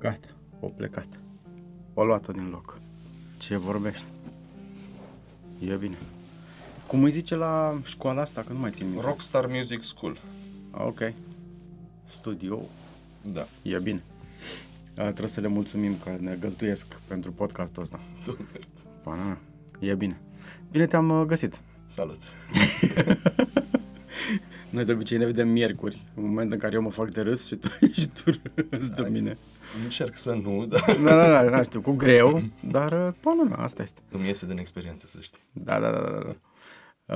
Gata, o plecat. O luat-o din loc. Ce vorbește? E bine. Cum îi zice la școala asta, că nu mai țin minte. Rockstar Music School. Ah, Ok. Studio. Da. E bine. A, trebuie să le mulțumim că ne găzduiesc pentru podcastul ăsta. Pana mea. E bine. Bine te-am uh, găsit. Salut. Noi de obicei ne vedem miercuri, în momentul în care eu mă fac de râs și tu, și tu râzi de mine. Încerc să nu, dar Da, da, da, da, știu, cu greu, dar uh, pana mea, asta este. îmi iese din experiență, să știi. Da, da, da, da. da.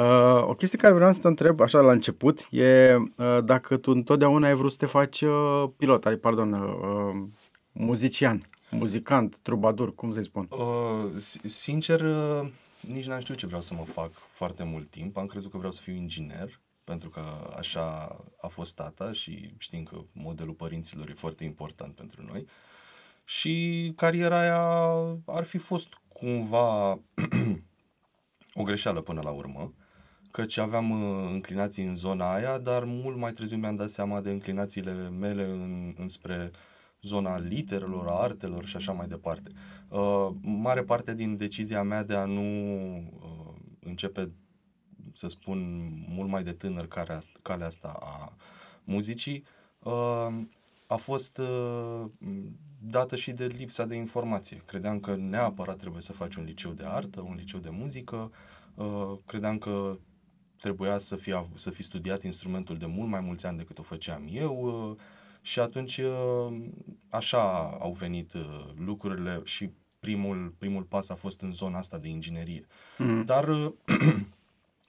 Uh, o chestie care vreau să te întreb, așa la început, e uh, dacă tu întotdeauna ai vrut să te faci uh, pilot, ai, pardon, uh, uh, muzician, muzicant, trubadur, cum să-i spun? Uh, si- sincer, uh, nici n-am știut ce vreau să mă fac foarte mult timp. Am crezut că vreau să fiu inginer, pentru că așa a fost tata și știm că modelul părinților e foarte important pentru noi. Și cariera aia ar fi fost cumva o greșeală până la urmă, căci aveam uh, înclinații în zona aia, dar mult mai târziu mi-am dat seama de înclinațiile mele în, înspre zona literelor, a artelor și așa mai departe. Uh, mare parte din decizia mea de a nu uh, începe, să spun, mult mai de tânăr calea, asta- calea asta a muzicii, uh, a fost uh, dată și de lipsa de informație. Credeam că neapărat trebuie să faci un liceu de artă, un liceu de muzică, uh, credeam că trebuia să fi, av- să fi studiat instrumentul de mult mai mulți ani decât o făceam eu uh, și atunci uh, așa au venit uh, lucrurile și primul, primul pas a fost în zona asta de inginerie. Mm. Dar uh,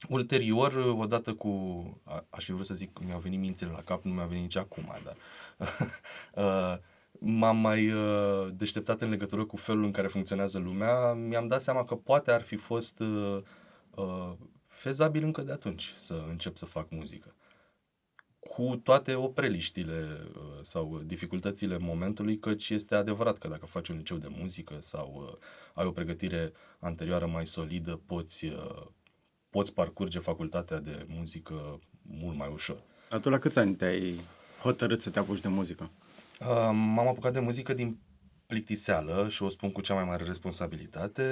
ulterior, uh, odată cu, a, aș fi vrut să zic, mi-au venit mințile la cap, nu mi-a venit nici acum, dar uh, m-am mai uh, deșteptat în legătură cu felul în care funcționează lumea, mi-am dat seama că poate ar fi fost uh, uh, fezabil încă de atunci să încep să fac muzică. Cu toate opreliștile uh, sau dificultățile momentului, căci este adevărat că dacă faci un liceu de muzică sau uh, ai o pregătire anterioară mai solidă, poți, uh, poți parcurge facultatea de muzică mult mai ușor. Dar tu la câți ani te-ai hotărât să te apuci de muzică? Uh, m-am apucat de muzică din plictiseală și o spun cu cea mai mare responsabilitate.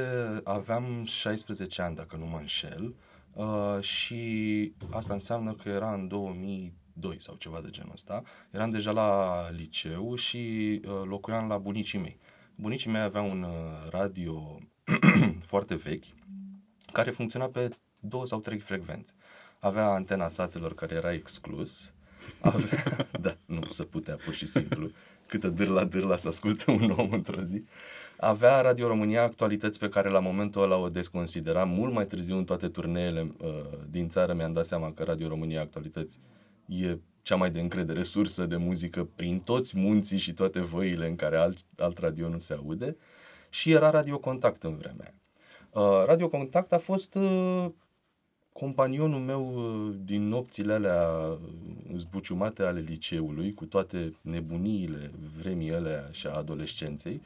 Aveam 16 ani, dacă nu mă înșel, uh, și asta înseamnă că era în 2002 sau ceva de genul ăsta. Eram deja la liceu și uh, locuiam la bunicii mei. Bunicii mei aveau un uh, radio foarte vechi care funcționa pe două sau trei frecvențe. Avea antena satelor care era exclus. Avea, da, nu se putea pur și simplu. Câtă dârla dârla să asculte un om într-o zi. Avea Radio România actualități pe care la momentul ăla o desconsideram. Mult mai târziu în toate turneele uh, din țară mi-am dat seama că Radio România actualități e cea mai de încredere sursă de muzică prin toți munții și toate văile în care alt, alt radio nu se aude. Și era Radio Contact în vremea aia. Uh, Radio Contact a fost uh, companionul meu uh, din nopțile alea uh, zbuciumate ale liceului, cu toate nebuniile vremii alea și a adolescenței.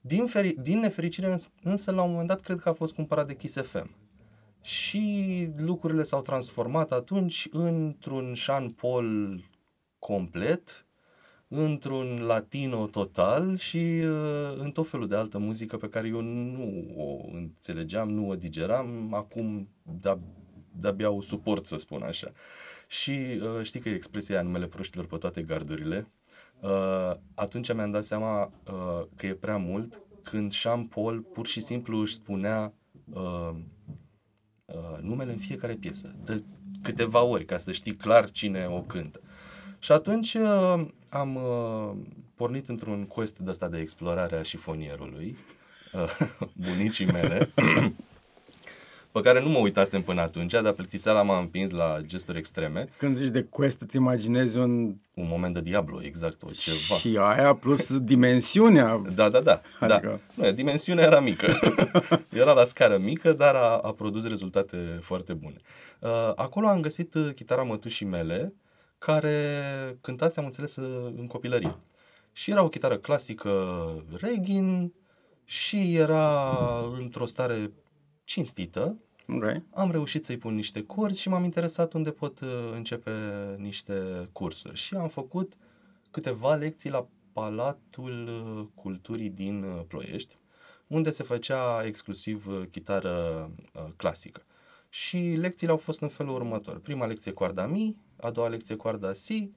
Din, feri- din nefericire, îns- însă, la un moment dat, cred că a fost cumpărat de Kiss FM. Și lucrurile s-au transformat atunci într-un Sean Paul complet, într-un latino total și uh, în tot felul de altă muzică pe care eu nu o înțelegeam, nu o digeram, acum de- de-abia o suport, să spun așa. Și uh, știi că e expresia aia, numele proștilor pe toate gardurile. Uh, atunci mi-am dat seama uh, că e prea mult când Sean Paul pur și simplu își spunea uh, uh, numele în fiecare piesă, de câteva ori, ca să știi clar cine o cântă. Și atunci uh, am uh, pornit într-un quest de asta de explorare a șifonierului, uh, bunicii mele, pe care nu mă uitasem până atunci, dar plictiseala m-a împins la gesturi extreme. Când zici de quest, îți imaginezi un... Un moment de Diablo, exact, o ceva. Și aia plus dimensiunea. Da, da, da. Adică- da. Nu, dimensiunea era mică. era la scară mică, dar a, a produs rezultate foarte bune. Uh, acolo am găsit uh, chitara mătușii mele, care cântase, am înțeles, uh, în copilărie. Și era o chitară clasică Regin și era într-o stare cinstită. Ok. Am reușit să-i pun niște corzi și m-am interesat unde pot uh, începe niște cursuri. Și am făcut câteva lecții la Palatul uh, Culturii din uh, Ploiești, unde se făcea exclusiv uh, chitară uh, clasică. Și lecțiile au fost în felul următor. Prima lecție coarda Mi, a doua lecție coarda Si,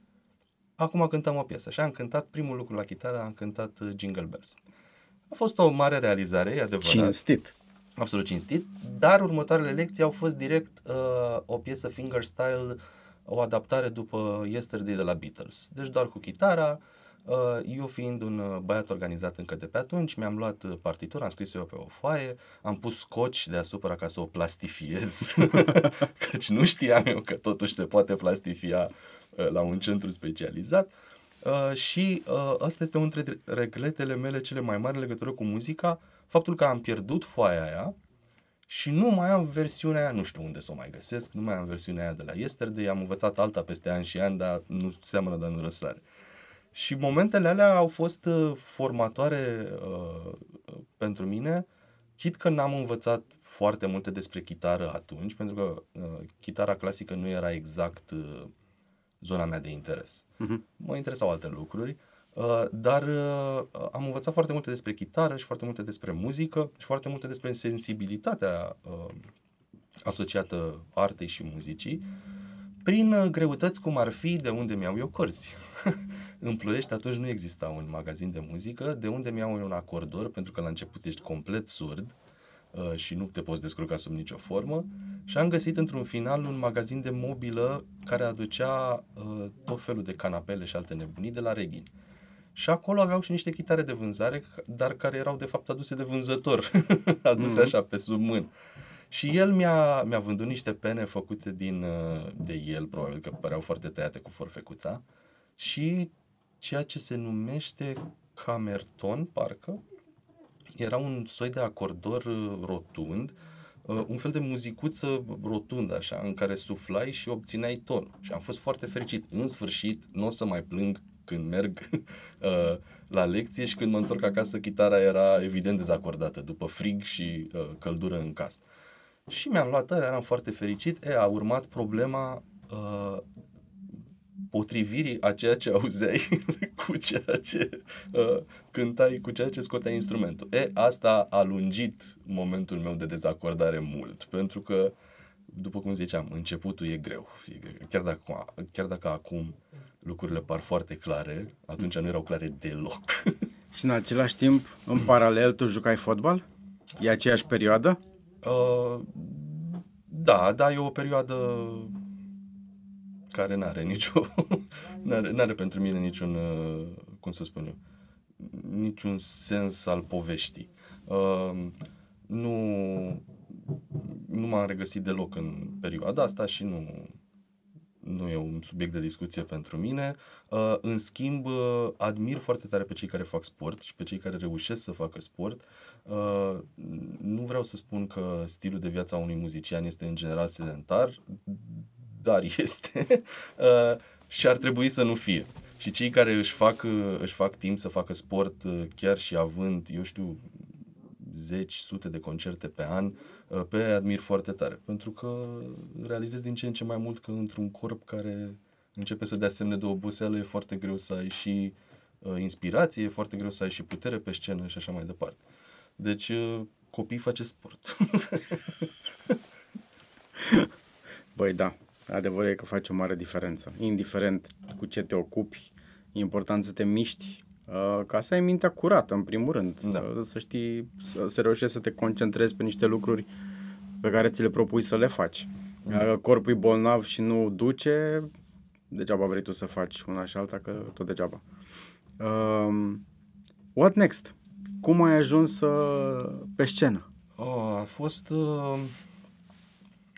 acum cântăm o piesă. Și am cântat primul lucru la chitară, am cântat uh, Jingle Bells. A fost o mare realizare, e adevărat. Cinstit. Absolut cinstit, dar următoarele lecții au fost direct uh, o piesă fingerstyle, o adaptare după Yesterday de la Beatles. Deci doar cu chitara, uh, eu fiind un uh, băiat organizat încă de pe atunci, mi-am luat uh, partitura, am scris eu pe o foaie, am pus scoci deasupra ca să o plastifiez, căci nu știam eu că totuși se poate plastifia uh, la un centru specializat. Uh, și uh, asta este unul dintre regretele mele cele mai mari în legătură cu muzica, faptul că am pierdut foaia aia și nu mai am versiunea aia, nu știu unde să o mai găsesc, nu mai am versiunea aia de la Yesterday, am învățat alta peste ani și ani, dar nu seamănă, dar nu răsare. Și momentele alea au fost uh, formatoare uh, pentru mine, chit că n-am învățat foarte multe despre chitară atunci, pentru că uh, chitara clasică nu era exact uh, zona mea de interes. Mhm. Mă interesau alte lucruri, uh, dar uh, am învățat foarte multe despre chitară și foarte multe despre muzică și foarte multe despre sensibilitatea uh, asociată artei și muzicii prin uh, greutăți cum ar fi de unde mi-au eu cărți. în Ploiești atunci nu exista un magazin de muzică, de unde mi-au eu un acordor, pentru că la început ești complet surd uh, și nu te poți descurca sub nicio formă și am găsit într-un final un magazin de mobilă care aducea uh, tot felul de canapele și alte nebunii de la Reghin. Și acolo aveau și niște chitare de vânzare, dar care erau de fapt aduse de vânzător, aduse Mhm. așa pe sub mână. Și el mi-a, mi-a vândut niște pene făcute din, uh, de el, probabil că păreau foarte tăiate cu forfecuța, și ceea ce se numește camerton, parcă, era un soi de acordor uh, rotund, uh, un fel de muzicuță rotundă, așa, în care suflai și obțineai ton. Și am fost foarte fericit. În sfârșit, nu o să mai plâng când merg uh, la lecție și când mă întorc acasă, chitara era evident dezacordată, după frig și uh, căldură în casă. Și mi-am luat ăla, eram foarte fericit. E, a urmat problema uh, potrivirii a ceea ce auzeai cu ceea ce uh, cântai, cu ceea ce scoteai instrumentul. E, asta a lungit momentul meu de dezacordare mult, pentru că, după cum ziceam, începutul e greu. E greu. Chiar, dacă, chiar dacă acum lucrurile par foarte clare, atunci nu erau clare deloc. Și în același timp, în paralel, tu jucai fotbal? E aceeași perioadă? Uh, da, da, e o perioadă care n-are nicio, n-are, n-are pentru mine niciun, uh, cum să spun eu, niciun sens al poveștii. Uh, nu, nu m-am regăsit deloc în perioada asta și nu, nu e un subiect de discuție pentru mine. Uh, în schimb, uh, admir foarte tare pe cei care fac sport și pe cei care reușesc să facă sport. Uh, nu vreau să spun că stilul de viață a unui muzician este în general sedentar, dar este uh, și ar trebui să nu fie. Și cei care își fac, uh, își fac timp să facă sport, uh, chiar și având, eu știu, zeci, sute de concerte pe an, uh, pe aia admir foarte tare. Pentru că realizez din ce în ce mai mult că într-un corp care începe să dea semne de oboseală e foarte greu să ai și uh, inspirație, e foarte greu să ai și putere pe scenă și așa mai departe. Deci, uh, copii face sport. Băi, da. Adevărul e că face o mare diferență. Indiferent cu ce te ocupi, e important să te miști uh, ca să ai mintea curată, în primul rând. Da. Să, să știi, să, să reușești să te concentrezi pe niște lucruri pe care ți le propui să le faci. Dacă corpul e bolnav și nu duce, degeaba vrei tu să faci una și alta, că tot degeaba. Um, what next? Cum ai ajuns uh, pe scenă? Oh, a fost uh,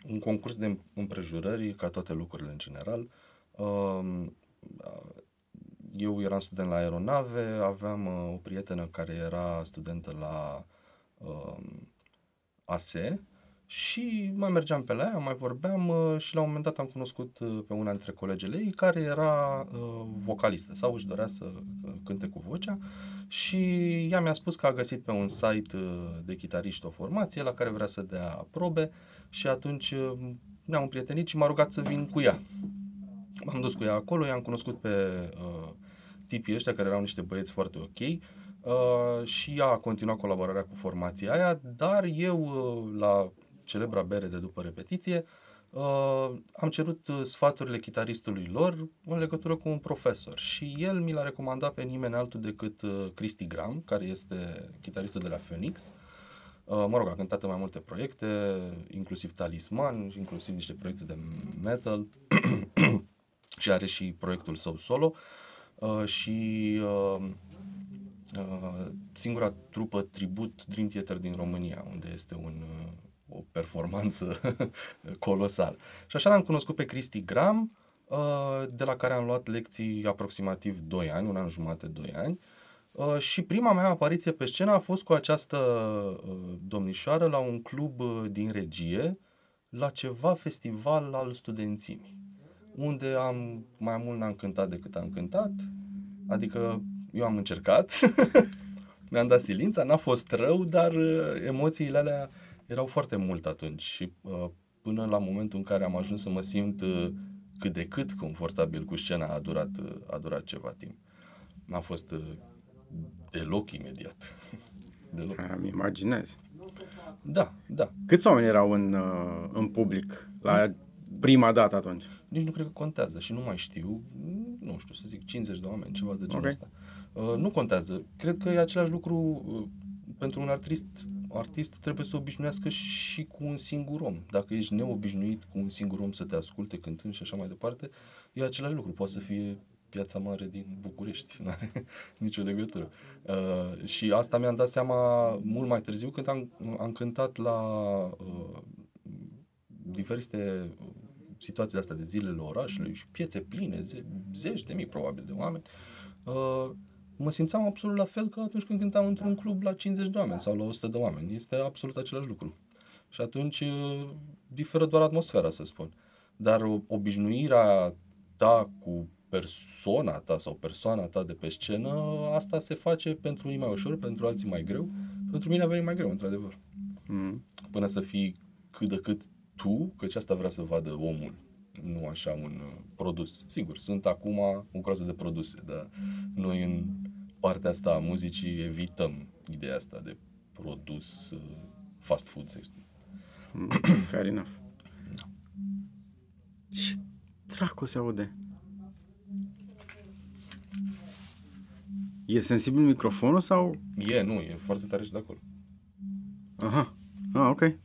un concurs de împrejurări, ca toate lucrurile în general. Uh, eu eram student la aeronave, aveam uh, o prietenă care era studentă la uh, ASE și mai mergeam pe la ea, mai vorbeam uh, și la un moment dat am cunoscut uh, pe una dintre colegele ei care era uh, vocalistă sau își dorea să uh, cânte cu vocea și ea mi-a spus că a găsit pe un site uh, de chitariști o formație la care vrea să dea probe și atunci uh, ne-am împrietenit și m-a rugat să vin cu ea. M-am dus cu ea acolo, i-am cunoscut pe uh, tipii ăștia care erau niște băieți foarte ok uh, și ea a continuat colaborarea cu formația aia, dar eu uh, la celebra bere de după repetiție uh, am cerut uh, sfaturile chitaristului lor în legătură cu un profesor și el mi l-a recomandat pe nimeni altul decât uh, Cristi Gram, care este chitaristul de la Phoenix. Uh, mă rog, a cântat în mai multe proiecte, inclusiv Talisman, inclusiv niște proiecte de metal și are și proiectul său solo uh, și uh, uh, singura trupă tribut Dream Theater din România, unde este un, uh, o performanță colosală. Și așa l-am cunoscut pe Cristi Gram, uh, de la care am luat lecții aproximativ 2 ani, un an jumate, 2 ani. Uh, și prima mea apariție pe scenă a fost cu această uh, domnișoară la un club uh, din regie, la ceva festival al studențimii, unde am mai mult n-am cântat decât am cântat, adică eu am încercat, mi-am dat silința, n-a fost rău, dar uh, emoțiile alea erau foarte mult atunci și uh, până la momentul în care am ajuns să mă simt uh, cât de cât confortabil cu scena a durat, uh, a durat ceva timp. N-a fost uh, deloc imediat. deloc. Îmi imaginez. Da, da. Câți oameni erau în, uh, în public la prima dată atunci? Nici nu cred că contează și nu mai știu, nu știu, să zic 50 de oameni, ceva de genul Ok. ăsta. Uh, nu contează. Cred că e același lucru uh, pentru un artist. Artist trebuie să obișnuiască și cu un singur om. Dacă ești neobișnuit cu un singur om să te asculte cântând și așa mai departe, e același lucru. Poate să fie piața mare din București, nu are nicio legătură. Uh, și asta mi-am dat seama mult mai târziu când am, am cântat la uh, diferite situații de astea de zilele orașului și piețe pline, ze- zeci de mii probabil de oameni, uh, mă simțeam absolut la fel ca atunci când cântam într-un club la 50 de oameni sau la 100 de oameni. Este absolut același lucru. Și atunci uh, diferă doar atmosfera, să spun. Dar o- obișnuirea ta cu persoana ta sau persoana ta de pe scenă, asta se face pentru unii mai ușor, pentru alții mai greu. Pentru mine a venit mai greu, într-adevăr Mm. până să fii cât de cât tu, căci asta vrea să vadă omul, nu așa un uh, produs. Sigur, sunt acum o groază de produse, dar noi în partea asta a muzicii evităm ideea asta de produs uh, fast food, să spun. Mm, Fair enough. Ce dracu se aude? E sensibil microfonul sau... E, nu, e foarte tare și de acolo. Aha. Ah, ok.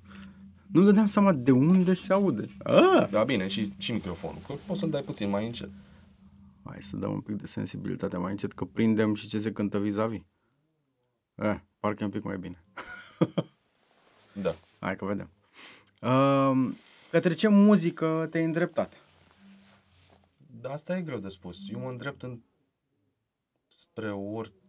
Nu dădeam seama de unde se aude. Ah! Da, bine, și, și microfonul, că poți să-l dai puțin mai încet. Hai să dăm un pic de sensibilitate mai încet, că prindem și ce se cântă vis-a-vis. Eh, parcă e un pic mai bine. Da. Hai că vedem. Uh, către ce muzică te-ai îndreptat? Dar asta e greu de spus. Eu mă îndrept în spre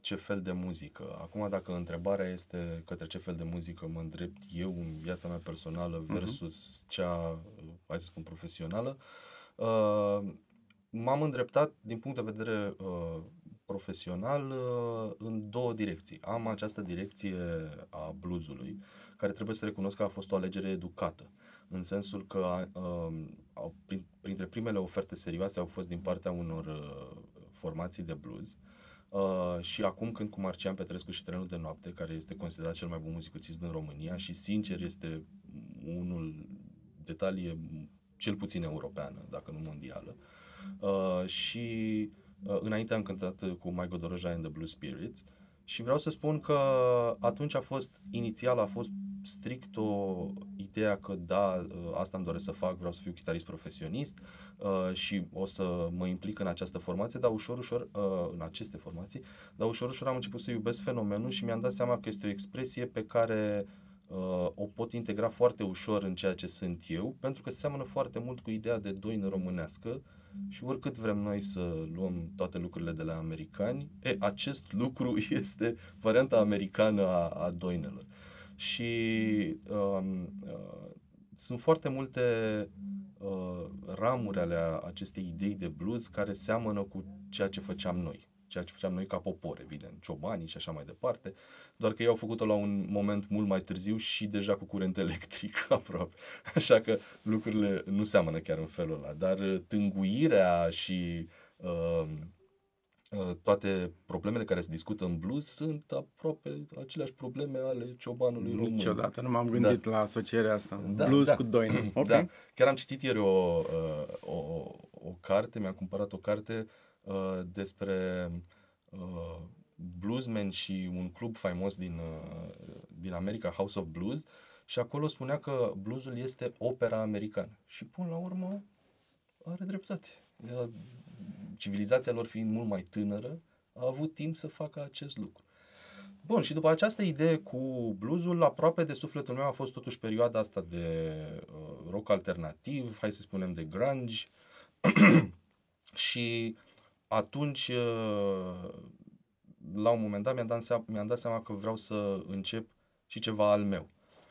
orice fel de muzică. Acum, dacă întrebarea este către ce fel de muzică mă îndrept eu în viața mea personală versus cea, hai să spun, profesională, uh, m-am îndreptat din punct de vedere uh, profesional uh, în două direcții. Am această direcție a bluesului, care trebuie să recunosc că a fost o alegere educată, în sensul că uh, au, prin, printre primele oferte serioase au fost din partea unor uh, formații de blues uh, și acum când cu Marcian Petrescu și Trenul de Noapte, care este considerat cel mai bun muzicuțist din România și sincer este unul de talie cel puțin europeană, dacă nu mondială, uh, și uh, înainte am cântat uh, cu Mai Godoroja and the Blue Spirits și vreau să spun că atunci a fost, inițial a fost strict o ideea că da, uh, asta îmi doresc să fac, vreau să fiu chitarist profesionist uh, și o să mă implic în această formație, dar ușor, ușor, uh, în aceste formații, dar ușor, ușor am început să iubesc fenomenul și mi-am dat seama că este o expresie pe care uh, o pot integra foarte ușor în ceea ce sunt eu, pentru că seamănă foarte mult cu ideea de doină românească și oricât vrem noi să luăm toate lucrurile de la americani, e, acest lucru este varianta americană a, a doinelor. Și um, uh, sunt foarte multe uh, ramuri ale a- acestei idei de blues care seamănă cu ceea ce făceam noi. Ceea ce făceam noi ca popor, evident, ciobanii și așa mai departe, doar că ei au făcut-o la un moment mult mai târziu și deja cu curent electric aproape. Așa că lucrurile nu seamănă chiar în felul ăla, dar uh, tânguirea și uh, uh, toate problemele care se discută în blues sunt aproape aceleași probleme ale ciobanului român. Niciodată nu m-am gândit Da. la asocierea asta. Da, Blues da. cu doină. Ok. Da. Chiar am citit ieri o, uh, o, o carte, mi-am cumpărat o carte uh, despre uh, bluesmen și un club faimos din, uh, din America, House of Blues, și acolo spunea că bluesul este opera americană. Și până la urmă are dreptate. Ea, Civilizația lor fiind mult mai tânără, a avut timp să facă acest lucru. Bun, și după această idee cu bluesul, aproape de sufletul meu a fost totuși perioada asta de uh, rock alternativ, hai să spunem de grunge. și atunci, uh, la un moment dat, mi-am dat, seama, mi-am dat seama că vreau să încep și ceva al meu.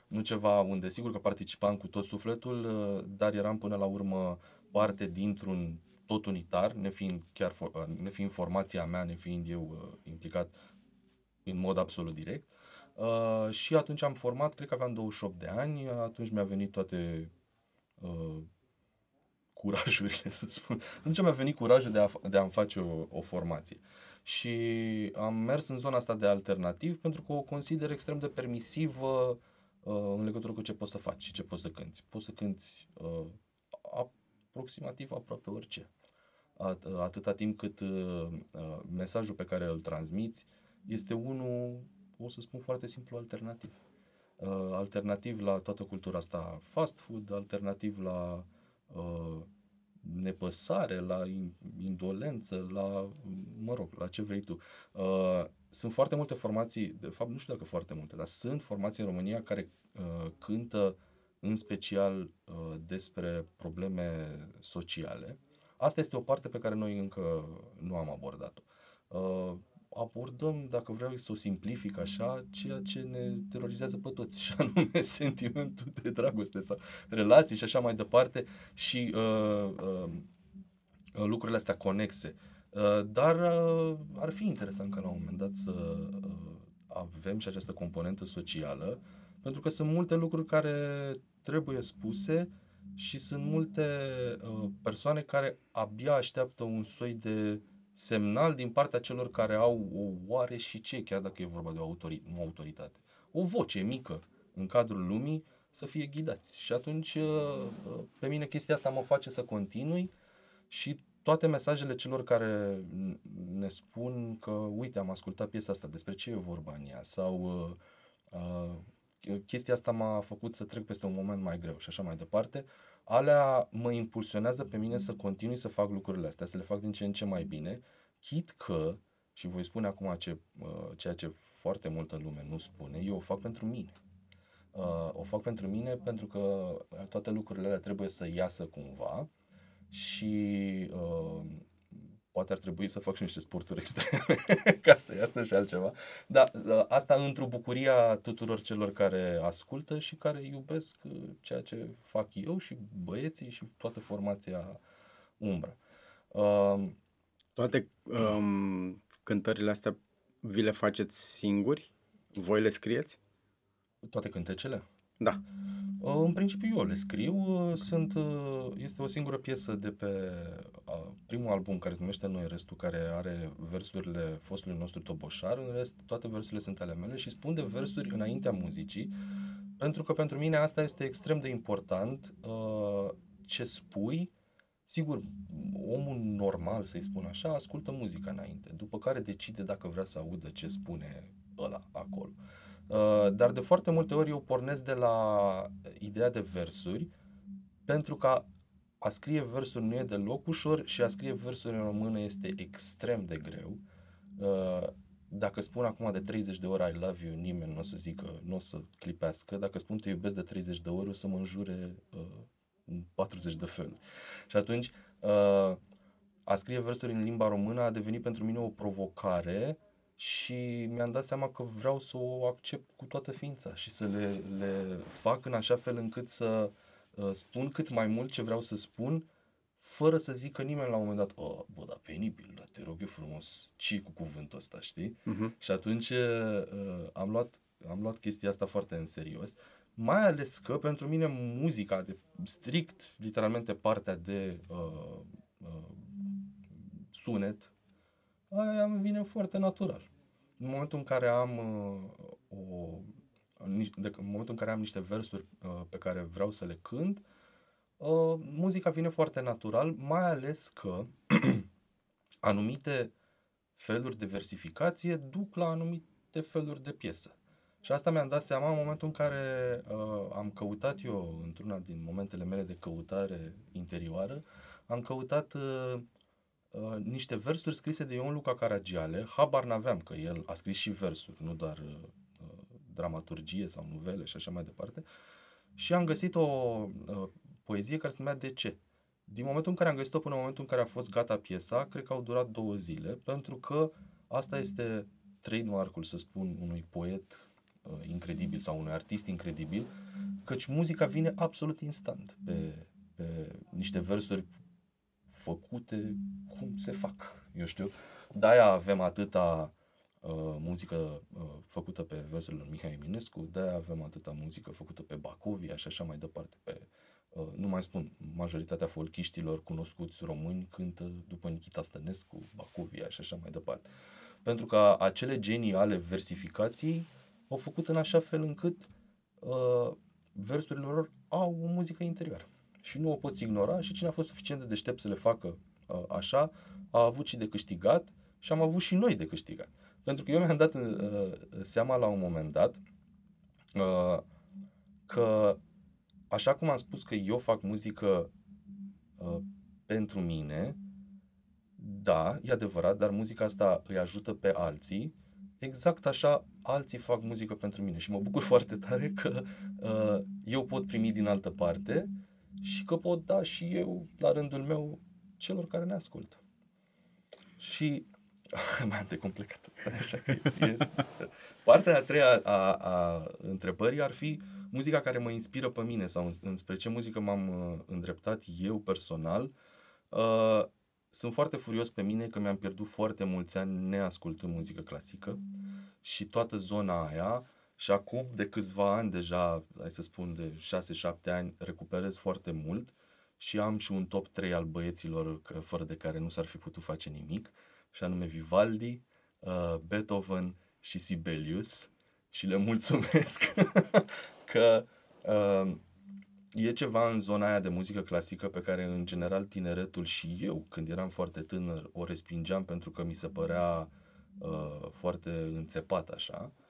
Nu ceva unde, sigur că participam cu tot sufletul, uh, dar eram până la urmă parte dintr-un tot unitar, nefiind, chiar, for- uh, nefiind formația mea, nefiind eu uh, implicat în mod absolut direct. Uh, și atunci am format, cred că aveam 28 de ani, atunci mi-a venit toate uh, curajurile, să spun. Atunci mi-a venit curajul de, a, de a-mi face o, o formație. Și am mers în zona asta de alternativ pentru că o consider extrem de permisivă uh, în legătură cu ce poți să faci și ce poți să cânti. Poți să cânti uh, aproximativ aproape orice. At, atâta timp cât uh, uh, mesajul pe care îl transmiți este unul, o să spun foarte simplu, alternativ. Uh, alternativ la toată cultura asta fast food, alternativ la uh, nepăsare, la in- indolență, la, mă rog, la ce vrei tu. Uh, sunt foarte multe formații, de fapt nu știu dacă foarte multe, dar sunt formații în România care uh, cântă în special uh, despre probleme sociale. Asta este o parte pe care noi încă nu am abordat-o. Uh, abordăm, dacă vreau să o simplific așa, ceea ce ne terorizează pe toți, și anume sentimentul de dragoste sau relații și așa mai departe și uh, uh, lucrurile astea conexe. Uh, dar uh, ar fi interesant ca la un moment dat să uh, avem și această componentă socială, pentru că sunt multe lucruri care trebuie spuse și sunt multe uh, persoane care abia așteaptă un soi de semnal din partea celor care au o oare și ce, chiar dacă e vorba de o autori- o autoritate. O voce mică în cadrul lumii să fie ghidați. Și atunci uh, uh, pe mine chestia asta mă face să continui și toate mesajele celor care n- ne spun că, uite, am ascultat piesa asta, despre ce e vorba în ea, sau uh, uh, chestia asta m-a făcut să trec peste un moment mai greu și așa mai departe, alea mă impulsionează pe mine să continui să fac lucrurile astea, să le fac din ce în ce mai bine, chit că, și voi spune acum ce, uh, ceea ce foarte multă lume nu spune, eu o fac pentru mine. Uh, o fac pentru mine pentru că toate lucrurile alea trebuie să iasă cumva și uh, poate ar trebui să fac și niște sporturi extreme ca să iasă și altceva. Dar uh, asta într-o bucuria tuturor celor care ascultă și care iubesc uh, ceea ce fac eu și băieții și toată formația Umbra. Uh, Toate um, cântările astea vi le faceți singuri? Voi le scrieți? toate cântecele? Da. Uh, În principiu eu le scriu, uh, sunt, uh, este o singură piesă de pe uh, primul album care se numește Noi Restul, care are versurile fostului nostru Toboșar, în rest toate versurile sunt ale mele și spun de versuri înaintea muzicii, pentru că pentru mine asta este extrem de important, uh, ce spui, sigur, omul normal, să-i spun așa, ascultă muzica înainte, după care decide dacă vrea să audă ce spune ăla acolo. Uh, dar de foarte multe ori eu pornesc de la ideea de versuri, pentru că a scrie versuri nu e deloc ușor și a scrie versuri în română este extrem de greu. Uh, Dacă spun acum de 30 de ori I love you, nimeni nu o să zică, nu o să clipească. Dacă spun te iubesc de 30 de ori, o să mă înjure uh, în 40 de feluri. Și atunci, uh, a scrie versuri în limba română a devenit pentru mine o provocare și mi-am dat seama că vreau să o accept cu toată ființa și să le, le fac în așa fel încât să uh, spun cât mai mult ce vreau să spun, fără să zică nimeni la un moment dat, oh, bă, dar penibil, dar te rog eu frumos, ce cu cuvântul ăsta, știi? Mhm. Și atunci uh, am, luat, am luat chestia asta foarte în serios, mai ales că pentru mine muzica, de strict, literalmente partea de uh, uh, sunet, aia îmi vine foarte natural. În momentul în care am uh, o de, în momentul în care am niște versuri uh, pe care vreau să le cânt, uh, muzica vine foarte natural, mai ales că anumite feluri de versificație duc la anumite feluri de piesă. Și asta mi-am dat seama în momentul în care uh, am căutat eu, într-una din momentele mele de căutare interioară, am căutat uh, uh, niște versuri scrise de Ion Luca Caragiale. Habar n-aveam că el a scris și versuri, nu doar uh, dramaturgie sau novele și așa mai departe. Și am găsit o uh, poezie care se numea De ce? Din momentul în care am găsit-o până în momentul în care a fost gata piesa, cred că au durat două zile, pentru că asta este trademark-ul, să spun, unui poet uh, incredibil sau unui artist incredibil, căci muzica vine absolut instant pe, pe niște versuri făcute cum se fac, eu știu. De-aia avem atâta uh, muzică uh, făcută pe versurile lui Mihai Eminescu, de avem atâta muzică făcută pe Bacovia și așa mai departe. Pe, uh, nu mai spun, majoritatea folchiștilor cunoscuți români cântă după Nikita Stănescu, Bacovia și așa mai departe. Pentru că acele genii ale versificației au făcut în așa fel încât uh, versurile lor au o muzică interioară și nu o poți ignora și cine a fost suficient de deștept să le facă uh, așa, a avut și de câștigat și am avut și noi de câștigat. Pentru că eu mi-am dat uh, seama la un moment dat uh, că așa cum am spus că eu fac muzică uh, pentru mine, da, e adevărat, dar muzica asta îi ajută pe alții, exact așa alții fac muzică pentru mine și mă bucur foarte tare că uh, eu pot primi din altă parte și că pot da și eu, la rândul meu, celor care ne ascultă. Și mai am complicat. Stai așa că e, Partea a treia a, a întrebării ar fi muzica care mă inspiră pe mine sau înspre ce muzică m-am uh, îndreptat eu personal. Uh, sunt foarte furios pe mine că mi-am pierdut foarte mulți ani neascultând muzică clasică și toată zona aia și acum de câțiva ani deja, hai să spun de 6-7 ani, recuperez foarte mult și am și un top 3 al băieților fără de care nu s-ar fi putut face nimic. Uh, și anume Vivaldi, uh, Beethoven și Sibelius și le mulțumesc că uh, e ceva în zona aia de muzică clasică pe care în general tineretul și eu când eram foarte tânăr o respingeam pentru că mi se părea uh, foarte înțepat așa, uh,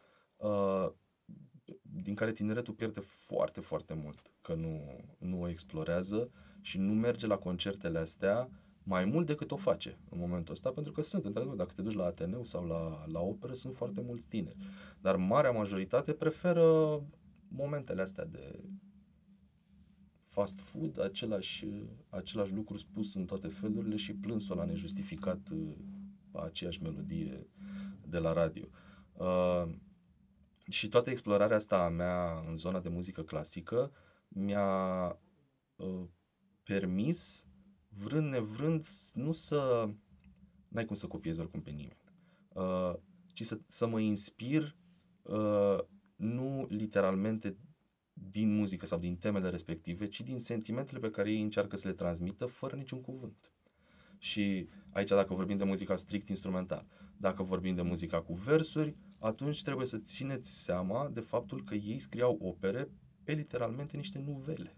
din care tineretul pierde foarte, foarte mult, că nu, nu o explorează și nu merge la concertele astea mai mult decât o face în momentul ăsta, pentru că sunt, într-adevăr, dacă te duci la Ateneu sau la, la operă, sunt foarte mulți tineri. Dar marea majoritate preferă momentele astea de fast food, același, același lucru spus în toate felurile și plânsul la nejustificat pe uh, aceeași melodie de la radio. Uh, și toată explorarea asta a mea în zona de muzică clasică mi-a uh, permis vrând nevrând, nu să... N-ai cum să copiezi oricum pe nimeni. Uh, ci să, să mă inspir uh, nu literalmente din muzică sau din temele respective, ci din sentimentele pe care ei încearcă să le transmită fără niciun cuvânt. Și aici dacă vorbim de muzica strict instrumental, dacă vorbim de muzica cu versuri, atunci trebuie să țineți seama de faptul că ei scriau opere pe literalmente niște nuvele.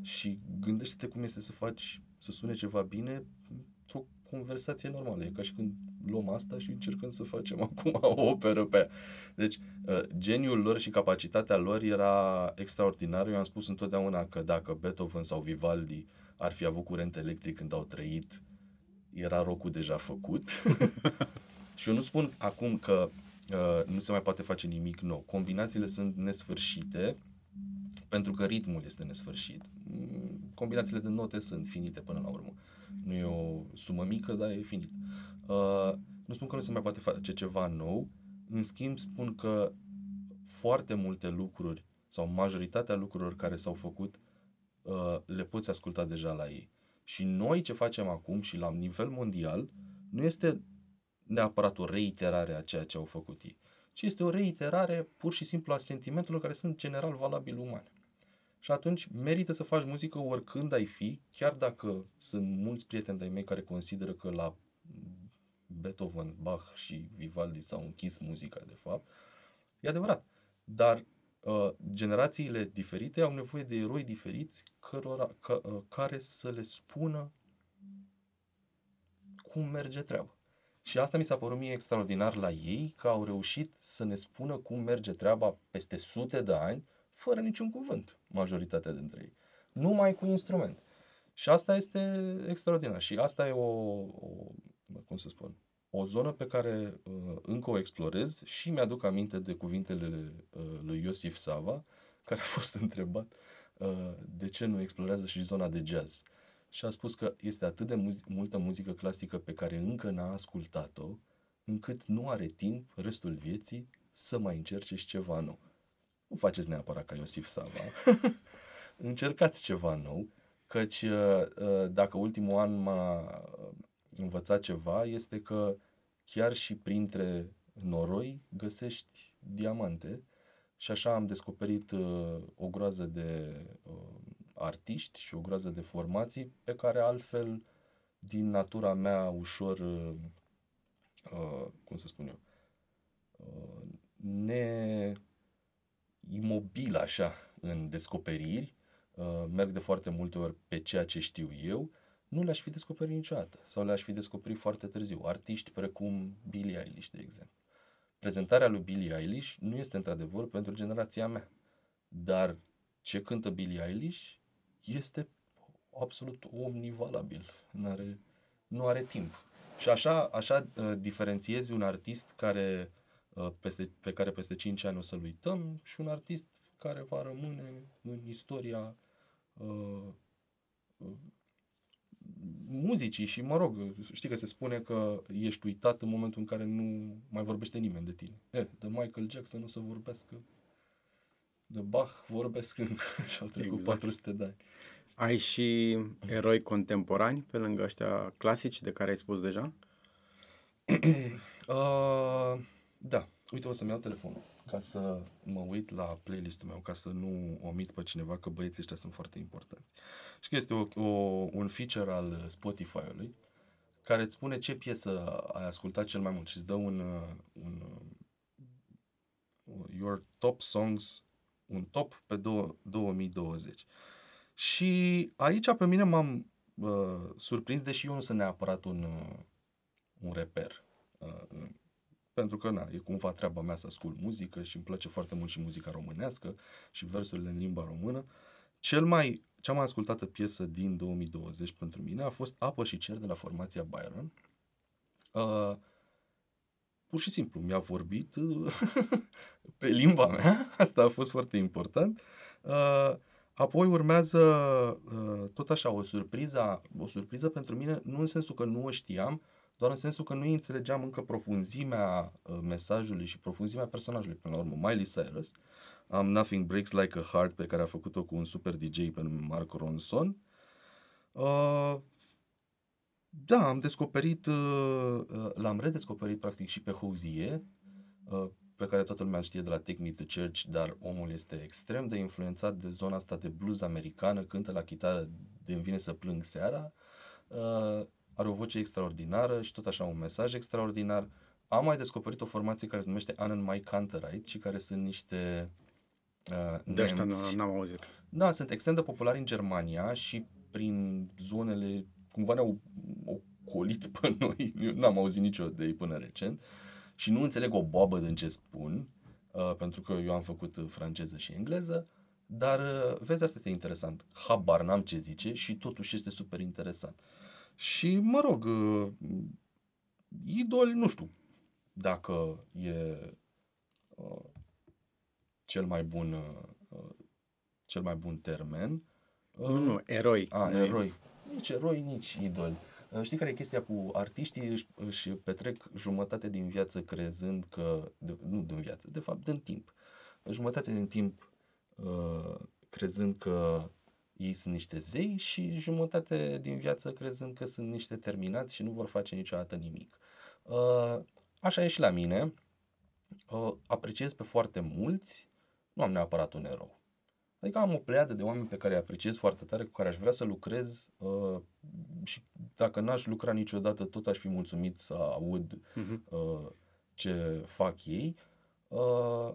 Și gândește-te cum este să faci, să sune ceva bine într-o conversație normală. E ca și când luăm asta și încercăm să facem acum o operă pe aia. Deci, uh, geniul lor și capacitatea lor era extraordinară. Eu am spus întotdeauna că dacă Beethoven sau Vivaldi ar fi avut curent electric când au trăit, era rocul deja făcut. și eu nu spun acum că uh, nu se mai poate face nimic nou. Combinațiile sunt nesfârșite, pentru că ritmul este nesfârșit. Mm, combinațiile de note sunt finite până la urmă. Nu e o sumă mică, dar e finit. Uh, nu spun că nu se mai poate face ceva nou, în schimb spun că foarte multe lucruri sau majoritatea lucrurilor care s-au făcut uh, le poți asculta deja la ei. Și noi ce facem acum și la nivel mondial nu este neapărat o reiterare a ceea ce au făcut ei, ci este o reiterare pur și simplu a sentimentelor care sunt general valabile umane. Și atunci merită să faci muzică oricând ai fi, chiar dacă sunt mulți prieteni de-ai mei care consideră că la Beethoven, Bach și Vivaldi s-au închis muzica, de fapt. E adevărat. Dar uh, generațiile diferite au nevoie de eroi diferiți cărora, ca, uh, care să le spună cum merge treaba. Și asta mi s-a părut mie extraordinar la ei, că au reușit să ne spună cum merge treaba peste sute de ani, fără niciun cuvânt, majoritatea dintre ei. Numai cu instrument. Și asta este extraordinar. Și asta e o, o cum să spun, o zonă pe care uh, încă o explorez și mi-aduc aminte de cuvintele uh, lui Iosif Sava, care a fost întrebat uh, de ce nu explorează și zona de jazz. Și a spus că este atât de mu- multă muzică clasică pe care încă n-a ascultat-o, încât nu are timp restul vieții să mai încerce și ceva nou. Nu faceți neapărat ca Iosif Sava. Încercați ceva nou, căci uh, uh, dacă ultimul an m-a învățat ceva, este că chiar și printre noroi găsești diamante și așa am descoperit uh, o groază de uh, artiști și o groază de formații pe care altfel din natura mea ușor, uh, uh, cum să spun eu, uh, ne imobil așa în descoperiri, uh, merg de foarte multe ori pe ceea ce știu eu, nu le-aș fi descoperit niciodată sau le-aș fi descoperit foarte târziu. Artiști precum Billie Eilish, de exemplu. Prezentarea lui Billie Eilish nu este într-adevăr pentru generația mea, dar ce cântă Billie Eilish este absolut omnivalabil, n-are, nu are timp. Și așa, așa uh, diferențiezi un artist care, uh, peste, pe care peste 5 ani o să-l uităm și un artist care va rămâne în istoria uh, uh, muzicii și, mă rog, știi că se spune că ești uitat în momentul în care nu mai vorbește nimeni de tine. E, de Michael Jackson nu să vorbească, de Bach vorbesc încă și au trecut exact. 400 de ani. Ai și eroi contemporani pe lângă ăștia clasici de care ai spus deja? uh, da. Uite, o să-mi iau telefonul ca să mă uit la playlistul meu, ca să nu omit pe cineva, că băieții ăștia sunt foarte importanți. Și că este o, o, un feature al Spotify-ului care îți spune ce piesă ai ascultat cel mai mult și îți dă un, un your top songs, un top pe do, 2020. Și aici pe mine m-am uh, surprins, deși eu nu sunt neapărat un, uh, un reper. Uh, pentru că na, e cumva treaba mea să ascult muzică și îmi place foarte mult și muzica românească și versurile în limba română. Cel mai, cea mai ascultată piesă din 2020 pentru mine a fost Apă și cer de la formația Byron. Uh, pur și simplu, mi-a vorbit uh, pe limba mea, asta a fost foarte important. Uh, apoi urmează uh, tot așa o surpriză, o surpriză pentru mine, nu în sensul că nu o știam, doar în sensul că nu înțelegeam încă profunzimea uh, mesajului și profunzimea personajului, până la urmă, Miley Cyrus. Am Nothing Breaks Like a Heart, pe care a făcut-o cu un super DJ pe nume Mark Ronson. Uh, da, am descoperit, uh, uh, l-am redescoperit practic și pe Hozier, uh, pe care toată lumea știe de la Take Me to Church, dar omul este extrem de influențat de zona asta de blues americană, cântă la chitară de vine să plâng seara. Uh, are o voce extraordinară și tot așa un mesaj extraordinar. Am mai descoperit o formație care se numește Annen My Canterite și care sunt niște uh, De ăștia n-am auzit. Da, sunt extrem de populari în Germania și prin zonele, cumva ne-au ocolit pe noi, eu n-am auzit nicio de ei până recent și nu înțeleg o boabă din ce spun, uh, pentru că eu am făcut franceză și engleză, dar uh, vezi, asta este interesant. Habar n-am ce zice și totuși este super interesant. Uh, și, mă rog, uh, idol, nu știu dacă e uh, cel mai bun uh, cel mai bun termen. Uh, nu, nu, eroi. A, nu eroi. Nici eroi, nici idoli. Uh, știi care e chestia cu artiștii? Își, își petrec jumătate din viață crezând că, de, nu din viață, de fapt din timp. Jumătate din timp uh, crezând că ei sunt niște zei și jumătate din viață crezând că sunt niște terminați și nu vor face niciodată nimic. Uh, așa e și la mine. Uh, apreciez pe foarte mulți, nu am neapărat un erou. Adică am o pleiadă de oameni pe care îi apreciez foarte tare, cu care aș vrea să lucrez uh, și dacă n-aș lucra niciodată, tot aș fi mulțumit să aud uh-huh. uh, ce fac ei. Uh,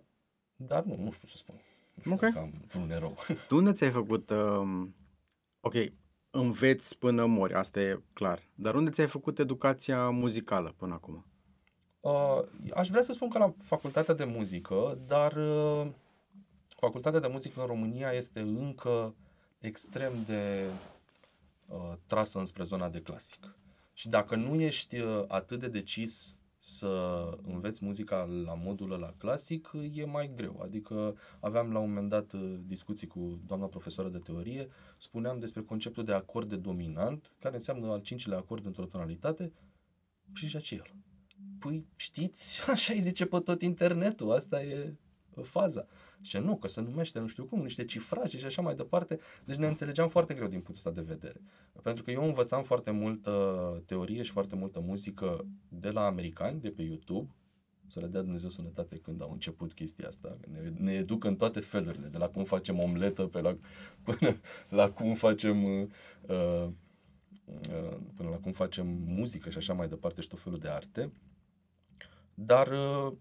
dar nu, nu știu să spun. Nu știu Ok. că am vreun erou. Tu unde ți-ai făcut... Uh, ok, înveți până mori, asta e clar. Dar unde ți-ai făcut educația muzicală până acum? Uh, aș vrea să spun că la facultatea de muzică, dar uh, facultatea de muzică în România este încă extrem de uh, trasă înspre zona de clasic. Și dacă nu ești uh, atât de decis să înveți muzica la modul ăla clasic, e mai greu. Adică aveam la un moment dat uh, discuții cu doamna profesoară de teorie, spuneam despre conceptul de acord de dominant, care înseamnă al cincilea acord într-o tonalitate, și zicea ce e el? Păi știți, așa îi zice pe tot internetul, asta e faza. Zice, nu, că se numește nu știu cum, niște cifraje și așa mai departe. Deci ne înțelegeam foarte greu din punctul ăsta de vedere. Pentru că eu învățam foarte multă teorie și foarte multă muzică de la americani, de pe YouTube, să le dea Dumnezeu sănătate când au început chestia asta. Ne, ne educă în toate felurile, de la cum facem omletă pe la, până la cum facem uh, uh, până la cum facem muzică și așa mai departe și tot felul de arte. Dar, uh,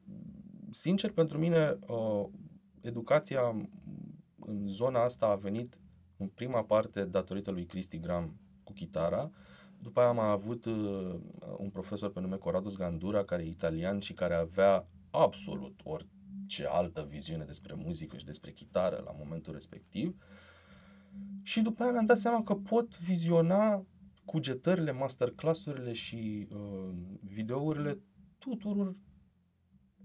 sincer, pentru mine, uh, educația în zona asta a venit în prima parte datorită lui Cristi Gram cu chitara. După aia am avut uh, un profesor pe nume Corradus Gandura, care e italian și care avea absolut orice altă viziune despre muzică și despre chitară la momentul respectiv. Și după aia mi-am dat seama că pot viziona cugetările, masterclassurile și uh, videourile tuturor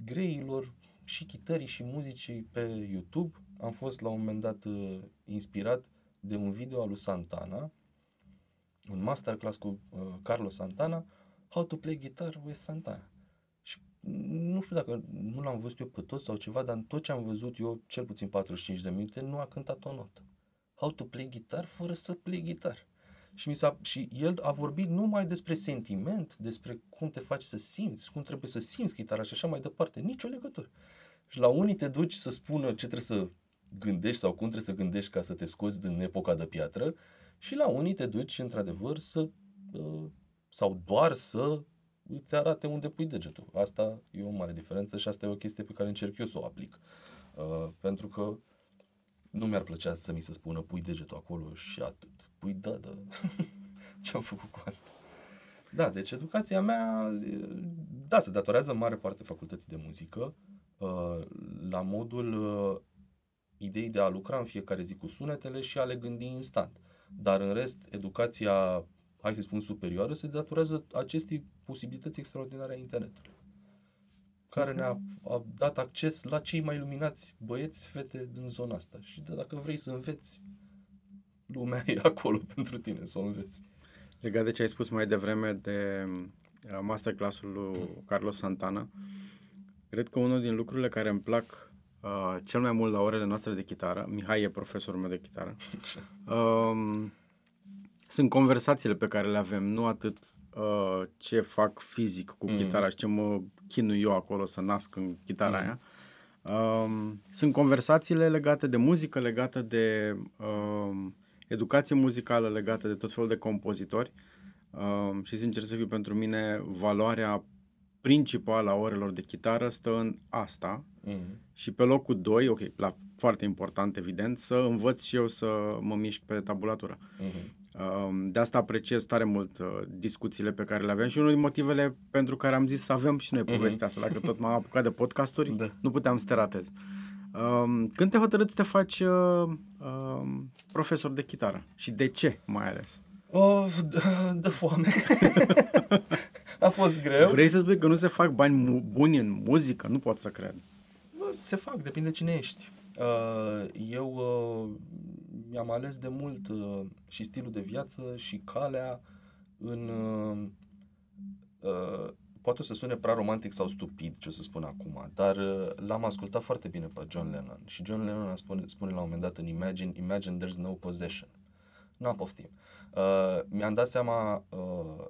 greilor și chitării și muzicii pe YouTube. Am fost la un moment dat uh, inspirat de un video al lui Santana, un masterclass cu uh, Carlos Santana, How to play guitar with Santana. Și nu știu dacă nu l-am văzut eu pe tot sau ceva, dar în tot ce am văzut eu, cel puțin 45 de minute, nu a cântat o notă. How to play guitar fără să play guitar. Și, mi s-a, și el a vorbit numai despre sentiment, despre cum te faci să simți, cum trebuie să simți chitara și așa mai departe. Nici o legătură. Și la unii te duci să spună ce trebuie să gândești sau cum trebuie să gândești ca să te scoți din epoca de piatră și la unii te duci într-adevăr să uh, sau doar să îți arate unde pui degetul. Asta e o mare diferență și asta e o chestie pe care încerc eu să o aplic. Uh, pentru că nu mi-ar plăcea să mi se spună pui degetul acolo și atât. Pui da, da. Ce am făcut cu asta? Da, deci educația mea, da, se datorează în mare parte facultății de muzică, uh, la modul uh, ideii de a lucra în fiecare zi cu sunetele și a le gândi instant. Dar în rest, educația, hai să spun, superioară, se datorează acestei posibilități extraordinare a internetului care ne-a a dat acces la cei mai luminați băieți, fete din zona asta. Și de dacă vrei să înveți, lumea e acolo pentru tine să o înveți. Legat de ce ai spus mai devreme de uh, masterclassul lui Carlos Santana, cred că unul din lucrurile care îmi plac uh, cel mai mult la orele noastre de chitară, Mihai e profesorul meu de chitară, um, sunt conversațiile pe care le avem, nu atât uh, ce fac fizic cu Mm. mm. chitara și ce mă chinui eu acolo să nasc în chitara Mm. mm. aia. Um, sunt conversațiile legate de muzică, legate de um, educație muzicală, legate de tot felul de compozitori um, și sincer să fiu pentru mine valoarea principală a orelor de chitară stă în asta Mm. și pe locul 2, ok, la foarte important evident, să învăț și eu să mă mișc pe tabulatură. Mm-hmm. Um, De asta apreciez tare mult uh, discuțiile pe care le avem și unul din motivele pentru care am zis să avem și noi povestea asta. Dacă tot m-am apucat de podcasturi, Mhm. Da. nu puteam să te ratez. Um, Când te hotărâți să te faci uh, um, profesor de chitară? Și de ce, mai ales? Oh, de, de foame. a fost greu. Vrei să spui că nu se fac bani mu- buni în muzică? Nu pot să cred. Bă, Se fac, depinde cine ești. Uh, Eu uh, mi-am ales de mult uh, și stilul de viață și calea în... uh, uh, Poate o să sune prea romantic sau stupid ce o să spun acum, dar uh, l-am ascultat foarte bine pe John Lennon și John Lennon a spune, spune la un moment dat în Imagine, Imagine there's no possession. N-am poftim. Uh, mi-am dat seama uh,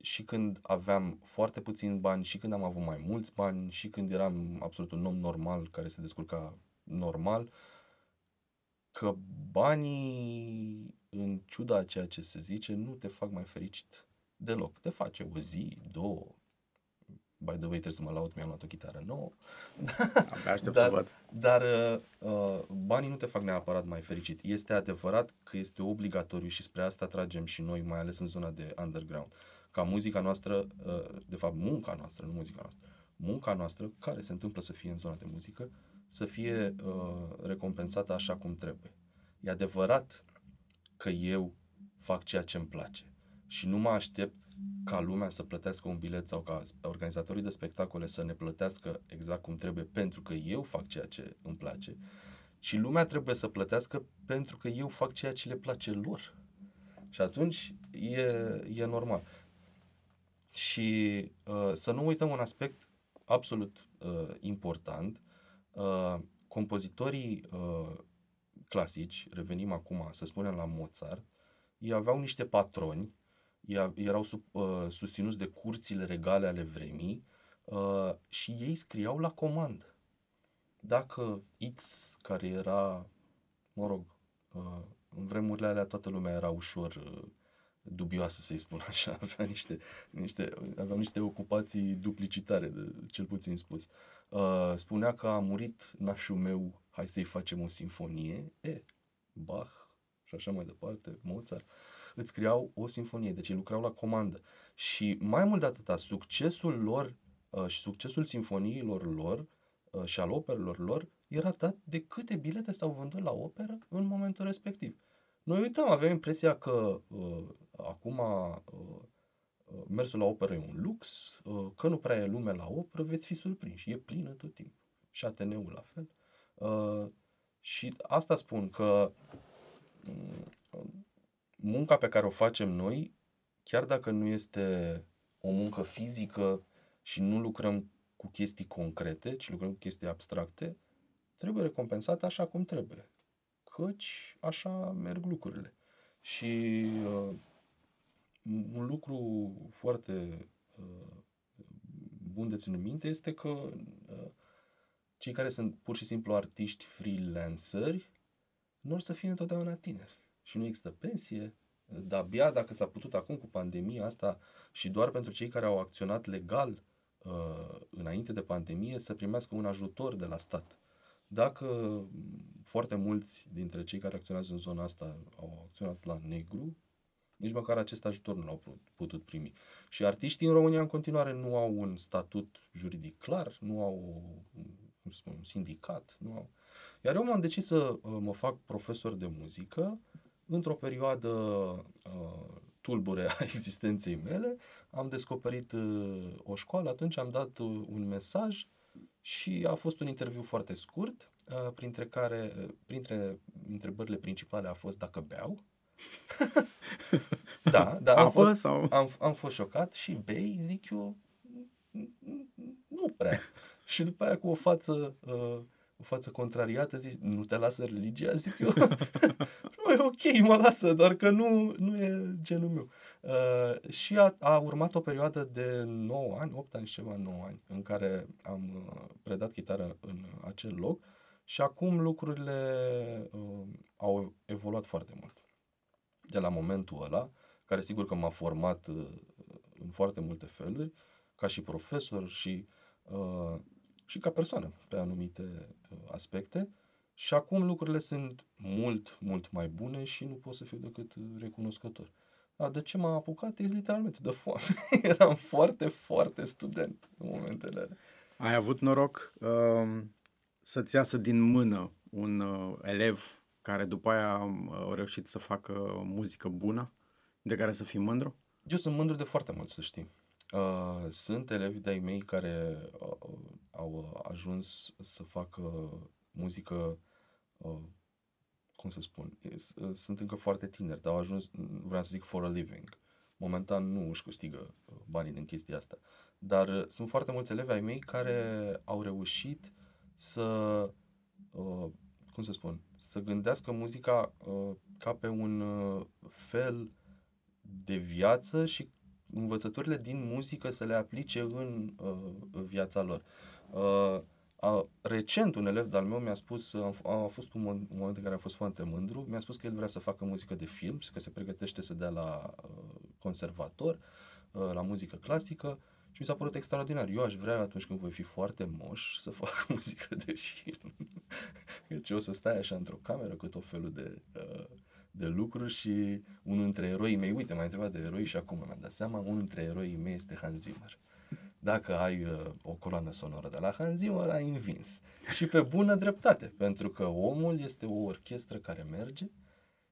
și când aveam foarte puțin bani, și când am avut mai mulți bani, și când eram absolut un om normal care se descurca normal, că banii, în ciuda a ceea ce se zice, nu te fac mai fericit deloc. Te face o zi, două, by the way, trebuie să mă laud, mi-am luat o chitară nouă. Abia aștept dar, să văd. Dar uh, banii nu te fac neapărat mai fericit. Este adevărat că este obligatoriu și spre asta tragem și noi, mai ales în zona de underground. Ca muzica noastră, uh, de fapt munca noastră, nu muzica noastră, munca noastră, care se întâmplă să fie în zona de muzică, să fie uh, recompensată așa cum trebuie. E adevărat că eu fac ceea ce îmi place și nu mă aștept ca lumea să plătească un bilet sau ca organizatorii de spectacole să ne plătească exact cum trebuie pentru că eu fac ceea ce îmi place, ci lumea trebuie să plătească pentru că eu fac ceea ce le place lor. Și atunci e, e normal. Și uh, să nu uităm un aspect absolut uh, important. Uh, compozitorii uh, clasici, revenim acum să spunem la Mozart, ei aveau niște patroni erau sub, uh, susținuți de curțile regale ale vremii uh, și ei scriau la comandă. Dacă X, care era, mă rog, uh, în vremurile alea toată lumea era ușor uh, dubioasă, să-i spun așa, avea niște, niște, avea niște ocupații duplicitare, de, cel puțin spus. Uh, spunea că a murit nașul meu, hai să-i facem o sinfonie, e, Bach și așa mai departe, Mozart. Uh, îți scriau o sinfonie, deci ei lucrau la comandă. Și mai mult de atâta, succesul lor uh, și succesul sinfoniilor lor uh, și al operelor lor era dat de câte bilete s-au vândut la operă în momentul respectiv. Noi uităm, avem impresia că uh, acum uh, uh mersul la operă e un lux, uh, că nu prea e lume la operă, veți fi surprinși. E plină tot timpul. Și Ateneul la fel. Uh, și asta spun că um, munca pe care o facem noi, chiar dacă nu este o muncă fizică și nu lucrăm cu chestii concrete, ci lucrăm cu chestii abstracte, trebuie recompensată așa cum trebuie. Căci așa merg lucrurile. Și uh, un lucru foarte uh, bun de ținut minte este că uh, cei care sunt pur și simplu artiști freelanceri nu or să fie întotdeauna tineri și nu există pensie, dar abia dacă s-a putut acum cu pandemia asta și doar pentru cei care au acționat legal uh, înainte de pandemie să primească un ajutor de la stat. Dacă foarte mulți dintre cei care acționează în zona asta au acționat la negru, nici măcar acest ajutor nu l-au putut primi. Și artiștii în România în continuare nu au un statut juridic clar, nu au cum să spun, un sindicat, nu au. Iar eu m-am decis să uh, mă fac profesor de muzică într-o perioadă uh, tulbure a existenței mele, am descoperit uh, o școală, atunci am dat uh, un mesaj și a fost un interviu foarte scurt, uh, printre care, uh, printre întrebările principale a fost dacă beau. da, da, am fost, sau? Am, am fost șocat și bei, zic eu, nu prea. și după aia cu o față uh, o față contrariată, zici, nu te lasă religia? Zic eu, nu e ok, mă lasă, doar că nu, nu e genul meu. Uh, și a, a urmat o perioadă de 9 ani, 8 ani și ceva, 9 ani, în care am uh, predat chitară în acel loc și acum lucrurile uh, au evoluat foarte mult. De la momentul ăla, care sigur că m-a format uh, în foarte multe feluri, ca și profesor și uh, și ca persoană pe anumite uh, aspecte. Și acum lucrurile sunt mult, mult mai bune și nu pot să fiu decât uh, recunoscător. Dar de ce m-am apucat? E literalmente de foame. Eram foarte, foarte student în momentele alea. Ai avut noroc uh, să-ți iasă din mână un uh, elev care după aia uh, a reușit să facă muzică bună, de care să fii mândru? Eu sunt mândru de foarte mult, să știi. Uh, sunt elevi de-ai mei care uh, au ajuns să facă muzică, uh, cum să spun, uh, sunt încă foarte tineri, dar au ajuns, vreau să zic, for a living. Momentan nu își câștigă uh, banii din chestia asta. Dar uh, sunt foarte mulți elevi ai mei care au reușit să, uh, cum să spun, să gândească muzica uh, ca pe un uh, fel de viață și învățăturile din muzică să le aplice în uh, viața lor. Uh, A, recent un elev de-al meu mi-a spus, a, a fost un moment, un moment în care a fost foarte mândru, mi-a spus că el vrea să facă muzică de film și că se pregătește să dea la uh, conservator, uh, la muzică clasică și mi s-a părut extraordinar. Eu aș vrea atunci când voi fi foarte moș să fac muzică de film. Deci o să stai așa într-o cameră cu tot felul de, uh, de lucruri și unul dintre eroii mei, uite, m-ai întrebat de eroi și acum mi-am dat seama, unul dintre eroii mei este Hans Zimmer. Dacă ai uh, o coloană sonoră de la Hans Zimmer, ai învins. Și pe bună dreptate, pentru că omul este o orchestră care merge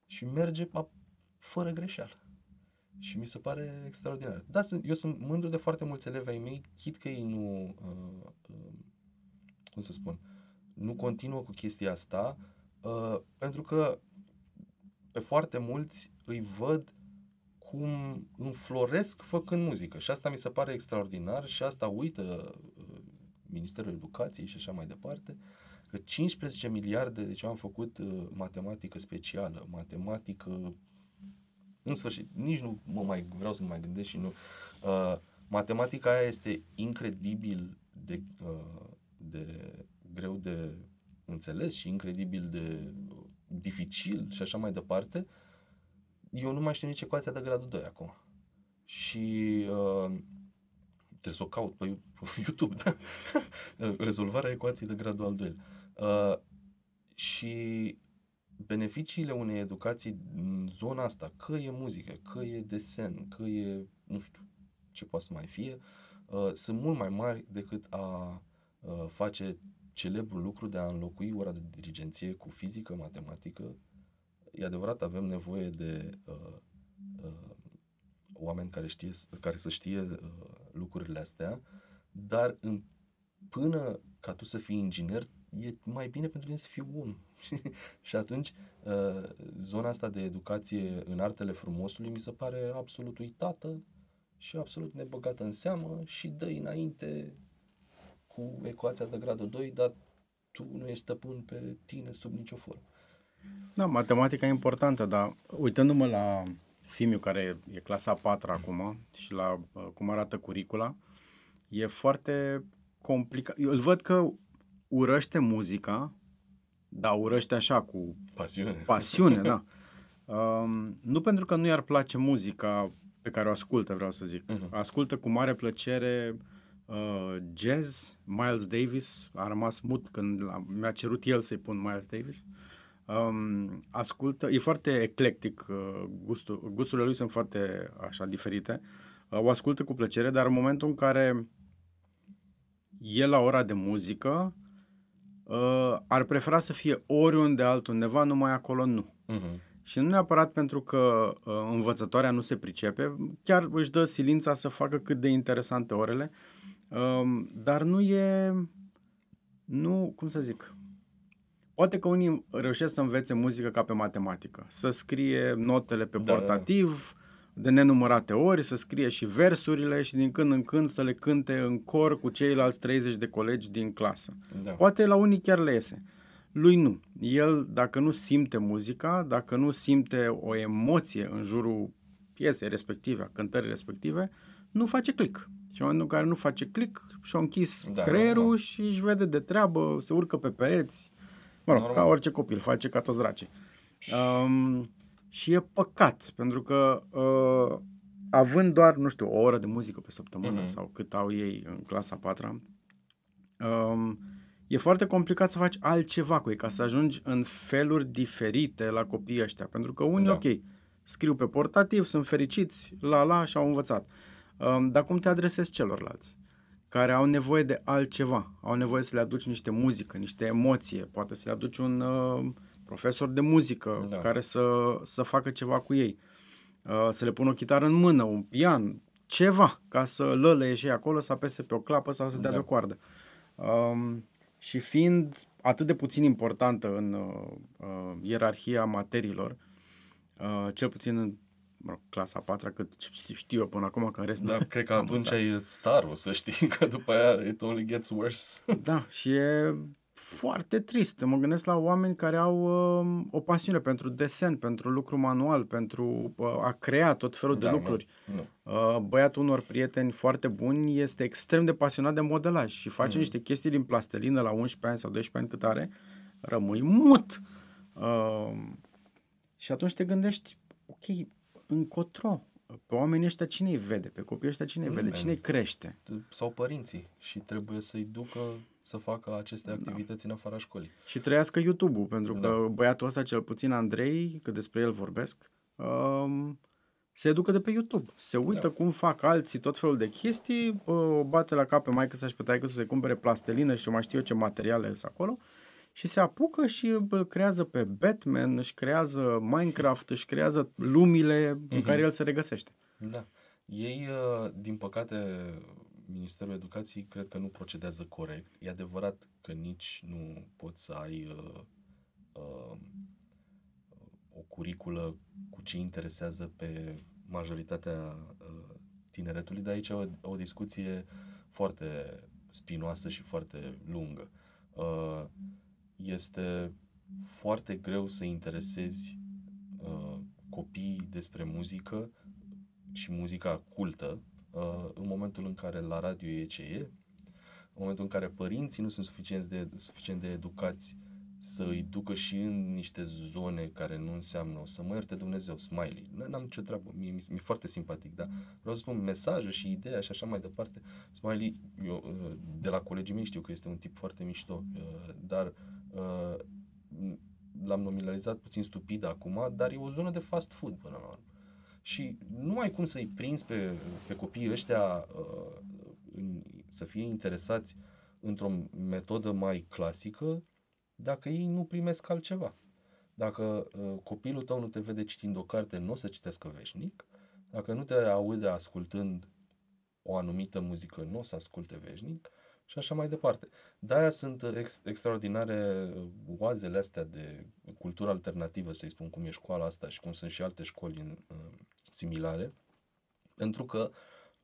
și merge a, fără greșeală. Și mi se pare extraordinar. Da, sunt, eu sunt mândru de foarte mulți elevi ai mei, chit că ei nu, uh, uh, cum să spun, nu continuă cu chestia asta, uh, pentru că pe foarte mulți îi văd cum înfloresc făcând muzică. Și asta mi se pare extraordinar și asta uită uh, Ministerul Educației și așa mai departe, că 15 miliarde, deci am făcut uh, matematică specială, matematică în sfârșit, nici nu mă mai vreau să mă mai gândesc și nu. Uh, matematica aia este incredibil de, uh, de greu de înțeles și incredibil de dificil și așa mai departe. Eu nu mai știu nici ecuația de gradul 2 acum. Și uh, trebuie să o caut pe YouTube, da? Rezolvarea ecuației de gradul al doilea. Uh, și beneficiile unei educații în zona asta, că e muzică, că e desen, că e, nu știu, ce poate să mai fie, uh, sunt mult mai mari decât a uh, face celebrul lucru de a înlocui ora de dirigenție cu fizică, matematică. E adevărat, avem nevoie de uh, uh, oameni care, știe, care să știe uh, lucrurile astea, dar în, până ca tu să fii inginer, e mai bine pentru tine să fii om. și atunci, uh, zona asta de educație în artele frumosului mi se pare absolut uitată și absolut nebăgată în seamă și dă înainte cu ecuația de gradul 2, dar tu nu ești stăpân pe tine sub nicio formă. Da, matematica e importantă, dar uitându-mă la Fimiu, care e clasa 4 acum, și la uh, cum arată curicula, e foarte complicat. Eu îl văd că urăște muzica, da, urăște așa cu pasiune. Pasiune, da. Um, nu pentru că nu i-ar place muzica pe care o ascultă, vreau să zic. Uh-huh. Ascultă cu mare plăcere uh, jazz, Miles Davis, a rămas mut când mi-a cerut el să-i pun Miles Davis. Um, ascultă, e foarte eclectic, uh, gustul, gusturile lui sunt foarte așa diferite. Uh, o ascultă cu plăcere, dar în momentul în care e la ora de muzică, uh, ar prefera să fie oriunde altundeva, numai acolo nu. Uh-huh. Și nu neapărat pentru că uh, învățătoarea nu se pricepe, chiar își dă silința să facă cât de interesante orele, uh, dar nu e, nu, cum să zic, poate că unii reușesc să învețe muzică ca pe matematică, să scrie notele pe da, portativ, da de nenumărate ori, să scrie și versurile și din când în când să le cânte în cor cu ceilalți 30 de colegi din clasă. Da. Poate la unii chiar le iese. Lui nu. El, dacă nu simte muzica, dacă nu simte o emoție în jurul piesei respective, a cântării respective, nu face click. Și în momentul în care nu face click, și-a închis da, creierul da. și își vede de treabă, se urcă pe pereți, mă rog, Normal. ca orice copil, face ca toți dracii. Um, și e păcat, pentru că uh, având doar, nu știu, o oră de muzică pe săptămână mm-hmm. sau cât au ei în clasa 4 um, e foarte complicat să faci altceva cu ei, ca să ajungi în feluri diferite la copiii ăștia. Pentru că unii, da. ok, scriu pe portativ, sunt fericiți, la la și au învățat. Um, dar cum te adresezi celorlalți? Care au nevoie de altceva, au nevoie să le aduci niște muzică, niște emoție, poate să le aduci un uh, profesor de muzică da. care să, să facă ceva cu ei, uh, să le pună o chitară în mână, un pian, ceva, ca să lăle și acolo, să apese pe o clapă sau să dea da. de o coardă. Um, și fiind atât de puțin importantă în uh, uh, ierarhia materiilor, uh, cel puțin în mă, clasa a patra, cât știu eu până acum, că în rest... Da, cred că atunci ai starul, să știi, că după aia it only gets worse. Da, și e foarte trist. Mă gândesc la oameni care au uh, o pasiune pentru desen, pentru lucru manual, pentru uh, a crea tot felul Da, de nu, lucruri. nu. Uh, băiatul unor prieteni foarte buni este extrem de pasionat de modelaj și face Mm. niște chestii din plastelină la 11 ani sau 12 ani cât are, rămâi mut. Uh, și atunci te gândești, ok, încotro, pe oamenii ăștia cine îi vede, pe copiii ăștia cine îi vede, Nimeni. cine îi crește. Sau părinții și trebuie să-i ducă să facă aceste Da. activități în afara școlii. Și trăiască YouTube-ul, pentru că Da. băiatul ăsta, cel puțin Andrei, că despre el vorbesc, um, se educă de pe YouTube. Se uită Da. cum fac alții tot felul de chestii, uh, o bate la cap pe maică sa și pe taică să se cumpere plastelină și eu mai știu eu ce materiale sunt acolo și se apucă și îl creează pe Batman, își creează Minecraft, își creează lumile în Mhm. care el se regăsește. Da. Ei, uh, din păcate, Ministerul Educației cred că nu procedează corect. E adevărat că nici nu poți să ai uh, uh, o curiculă cu ce interesează pe majoritatea uh, tineretului, dar aici e o, o discuție foarte spinoasă și foarte lungă. Uh, este foarte greu să interesezi uh, copiii despre muzică și muzica cultă uh, în momentul în care la radio e ce e, în momentul în care părinții nu sunt suficient de, suficient de educați să îi ducă și în niște zone care nu înseamnă, o să mă ierte Dumnezeu, smiley. N- N-am nicio treabă, mie mi- mi-e foarte simpatic, dar vreau să spun mesajul și ideea și așa mai departe. Smiley, eu uh, de la colegii mei știu că este un tip foarte mișto, uh, dar uh, l-am nominalizat puțin stupid acum, dar e o zonă de fast food până la urmă. Și nu ai cum să-i prinzi pe, pe copiii ăștia uh, în, să fie interesați într-o metodă mai clasică dacă ei nu primesc altceva. Dacă uh, copilul tău nu te vede citind o carte, nu o să citească veșnic. Dacă nu te aude ascultând o anumită muzică, nu o să asculte veșnic și așa mai departe. De-aia sunt uh, ex- extraordinare uh, oazele astea de cultură alternativă, să-i spun cum e școala asta și cum sunt și alte școli în, uh, similare, pentru că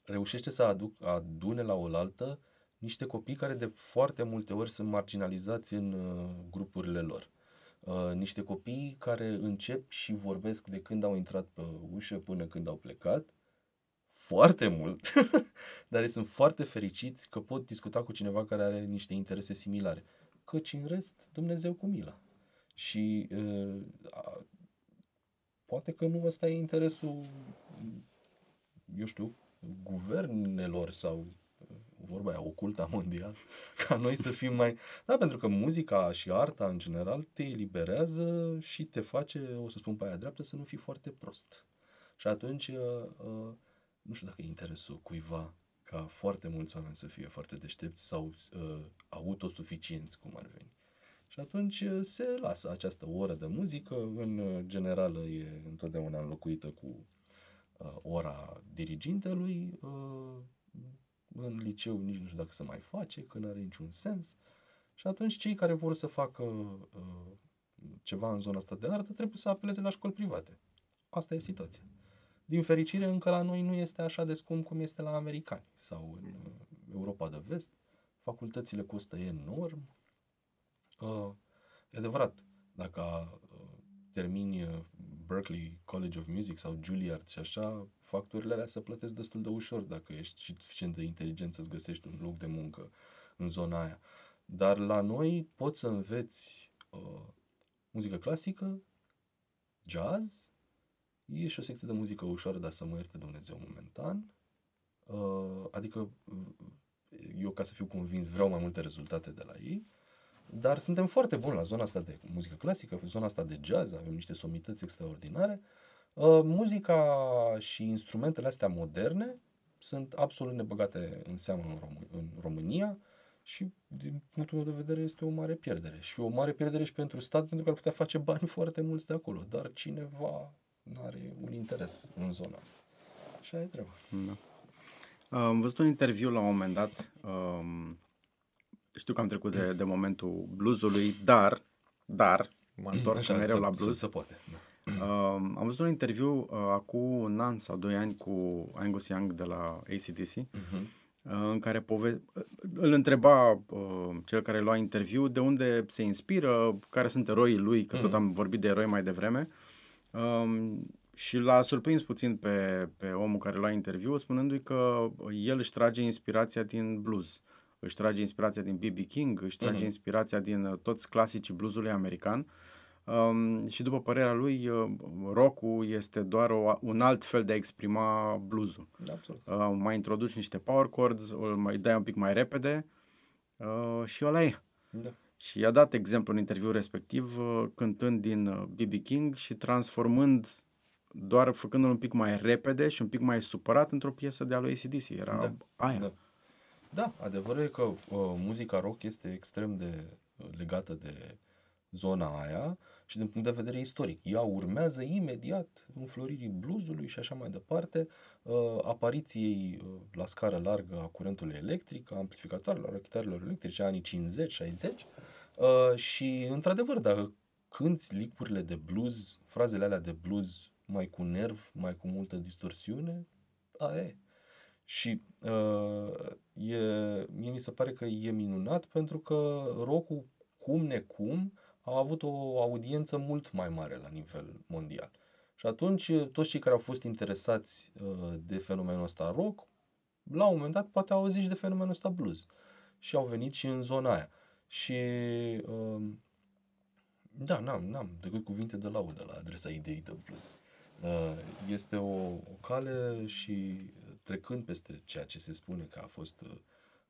reușește să aduc, adune la oaltă niște copii care de foarte multe ori sunt marginalizați în uh, grupurile lor. Uh, niște copii care încep și vorbesc de când au intrat pe ușă până când au plecat, foarte mult, dar ei sunt foarte fericiți că pot discuta cu cineva care are niște interese similare. Căci în rest, Dumnezeu cu mila. Și uh, a, poate că nu ăsta e interesul, eu știu, guvernelor sau uh, vorba aia, oculta mondial, ca noi să fim mai... Da, pentru că muzica și arta în general te eliberează și te face, o să spun pe aia dreaptă, să nu fii foarte prost. Și atunci, uh, uh, nu știu dacă e interesul cuiva ca foarte mulți oameni să fie foarte deștepți sau uh, autosuficienți, cum ar veni. Și atunci uh, se lasă această oră de muzică, în uh, general e întotdeauna înlocuită cu uh, ora dirigintelui, uh, în liceu nici nu știu dacă se mai face, că nu are niciun sens. Și atunci cei care vor să facă uh, ceva în zona asta de artă trebuie să apeleze la școli private. Asta e situația. Din fericire, încă la noi nu este așa de scump cum este la americani sau în uh, Europa de vest. Facultățile costă enorm. Uh, e adevărat, dacă uh, termini uh, Berkeley College of Music sau Juilliard și așa, facturile alea se plătesc destul de ușor dacă ești și suficient de inteligent să-ți găsești un loc de muncă în zona aia. Dar la noi poți să înveți uh, muzică clasică, jazz, e și o secție de muzică ușoară, dar să mă ierte Dumnezeu momentan. Uh, adică uh, eu ca să fiu convins vreau mai multe rezultate de la ei, dar suntem foarte buni la zona asta de muzică clasică, zona asta de jazz, avem niște somități extraordinare. Uh, muzica și instrumentele astea moderne sunt absolut nebăgate în seamă în, Rom- în România și din punctul meu de vedere este o mare pierdere. Și o mare pierdere și pentru stat pentru că ar putea face bani foarte mulți de acolo, dar cineva nu are un interes în zona asta. Și aia e treaba. Da. Am văzut un interviu la un moment dat, um, știu că am trecut de, de momentul bluesului, dar, dar, mă întorc Așa, mereu se, la se, blues. se poate. Da. Um, am văzut un interviu uh, acum un an sau doi ani cu Angus Young de la ACDC Uh-huh. în care pove- îl întreba uh, cel care lua interviu de unde se inspiră, care sunt eroii lui, că mm. tot am vorbit de eroi mai devreme. Um, și l-a surprins puțin pe, pe omul care lua interviu, spunându-i că el își trage inspirația din blues, își trage inspirația din B.B. King, își trage mm-hmm. inspirația din uh, toți clasicii bluesului american. Um, și după părerea lui, uh, rock este doar o, un alt fel de a exprima bluesul. Absolut. Uh, mai introduci niște power chords, îl mai dai un pic mai repede uh, și ăla e. Da. Și i-a dat exemplu în interviu respectiv, uh, cântând din B.B. Uh, King și transformând doar făcându-l un pic mai repede și un pic mai supărat într-o piesă de a lui ACDC. Era da. aia. Da. da, adevărul e că uh, muzica rock este extrem de uh, legată de zona aia și din punct de vedere istoric. Ea urmează imediat înfloririi bluesului și așa mai departe, uh, apariției uh, la scară largă a curentului electric, a amplificatoarelor, a chitarelor electrice, anii 50-60 uh, și, într-adevăr, dacă cânti licurile de blues, frazele alea de blues mai cu nerv, mai cu multă distorsiune, a e. Și uh, e, mie mi se pare că e minunat pentru că rock cum necum, a avut o audiență mult mai mare la nivel mondial. Și atunci toți cei care au fost interesați uh, de fenomenul ăsta rock, la un moment dat poate au auzit de fenomenul ăsta blues. Și au venit și în zona aia. Și uh, da, n-am, n-am decât cuvinte de laudă la adresa ideii de blues. Uh, este o, o cale și trecând peste ceea ce se spune că a fost uh,